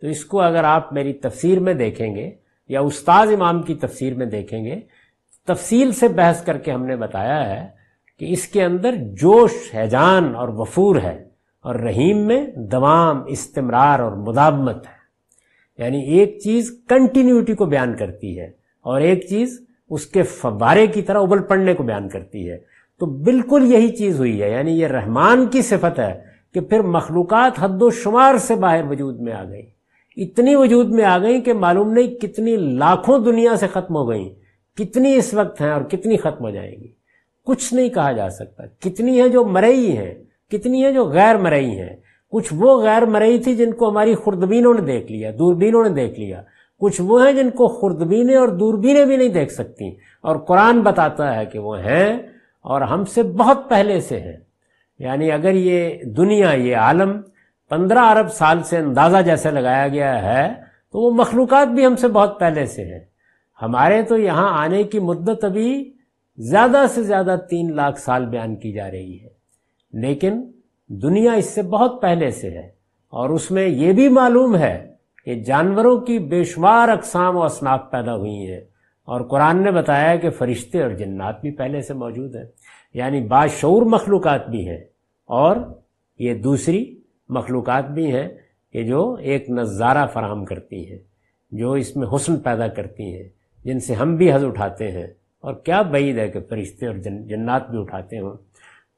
تو اس کو اگر آپ میری تفسیر میں دیکھیں گے یا استاذ امام کی تفسیر میں دیکھیں گے، تفصیل سے بحث کر کے ہم نے بتایا ہے کہ اس کے اندر جوش حیجان اور وفور ہے اور رحیم میں دوام، استمرار اور مدابمت ہے۔ یعنی ایک چیز کنٹینیوٹی کو بیان کرتی ہے اور ایک چیز اس کے فوارے کی طرح ابل پڑنے کو بیان کرتی ہے۔ تو بالکل یہی چیز ہوئی ہے یعنی یہ رحمان کی صفت ہے کہ پھر مخلوقات حد و شمار سے باہر وجود میں آ گئی اتنی وجود میں آ گئی کہ معلوم نہیں کتنی لاکھوں دنیا سے ختم ہو گئیں، کتنی اس وقت ہیں اور کتنی ختم ہو جائیں گی۔ کچھ نہیں کہا جا سکتا۔ کتنی ہیں جو مرئی ہیں، کتنی ہیں جو غیر مرئی ہیں۔ کچھ وہ غیر مرئی تھی جن کو ہماری خوردبینوں نے دیکھ لیا، دوربینوں نے دیکھ لیا۔ کچھ وہ ہیں جن کو خوردبینیں اور دوربینیں بھی نہیں دیکھ سکتی۔ اور قرآن بتاتا ہے کہ وہ ہیں اور ہم سے بہت پہلے سے ہیں۔ یعنی اگر یہ دنیا، یہ عالم پندرہ ارب سال سے اندازہ جیسے لگایا گیا ہے، تو وہ مخلوقات بھی ہم سے بہت پہلے سے ہیں۔ ہمارے تو یہاں آنے کی مدت ابھی زیادہ سے زیادہ تین لاکھ سال بیان کی جا رہی ہے۔ لیکن دنیا اس سے بہت پہلے سے ہے اور اس میں یہ بھی معلوم ہے کہ جانوروں کی بے شمار اقسام و اصناف پیدا ہوئی ہیں۔ اور قرآن نے بتایا کہ فرشتے اور جنات بھی پہلے سے موجود ہیں یعنی باشعور مخلوقات بھی ہیں۔ اور یہ دوسری مخلوقات بھی ہیں کہ جو ایک نظارہ فراہم کرتی ہیں، جو اس میں حسن پیدا کرتی ہیں، جن سے ہم بھی حض اٹھاتے ہیں۔ اور کیا بعید ہے کہ فرشتے اور جنات بھی اٹھاتے ہوں۔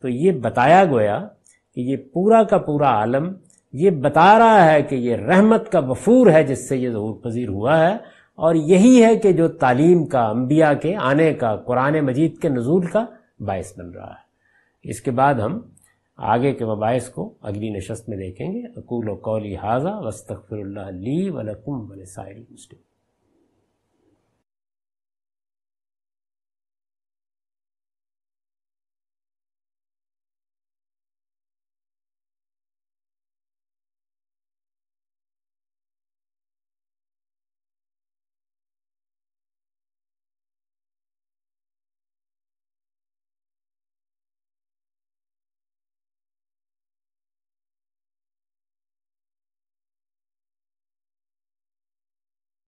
تو یہ بتایا گویا کہ یہ پورا کا پورا عالم یہ بتا رہا ہے کہ یہ رحمت کا وفور ہے جس سے یہ ظہور پذیر ہوا ہے اور یہی ہے کہ جو تعلیم کا انبیاء کے آنے کا قرآن مجید کے نزول کا باعث بن رہا ہے۔ اس کے بعد ہم آگے کے مباعث کو اگلی نشست میں دیکھیں گے۔ اقول و قولی حاضہ وسطر اللہ علی ولکم ولسائر مسلم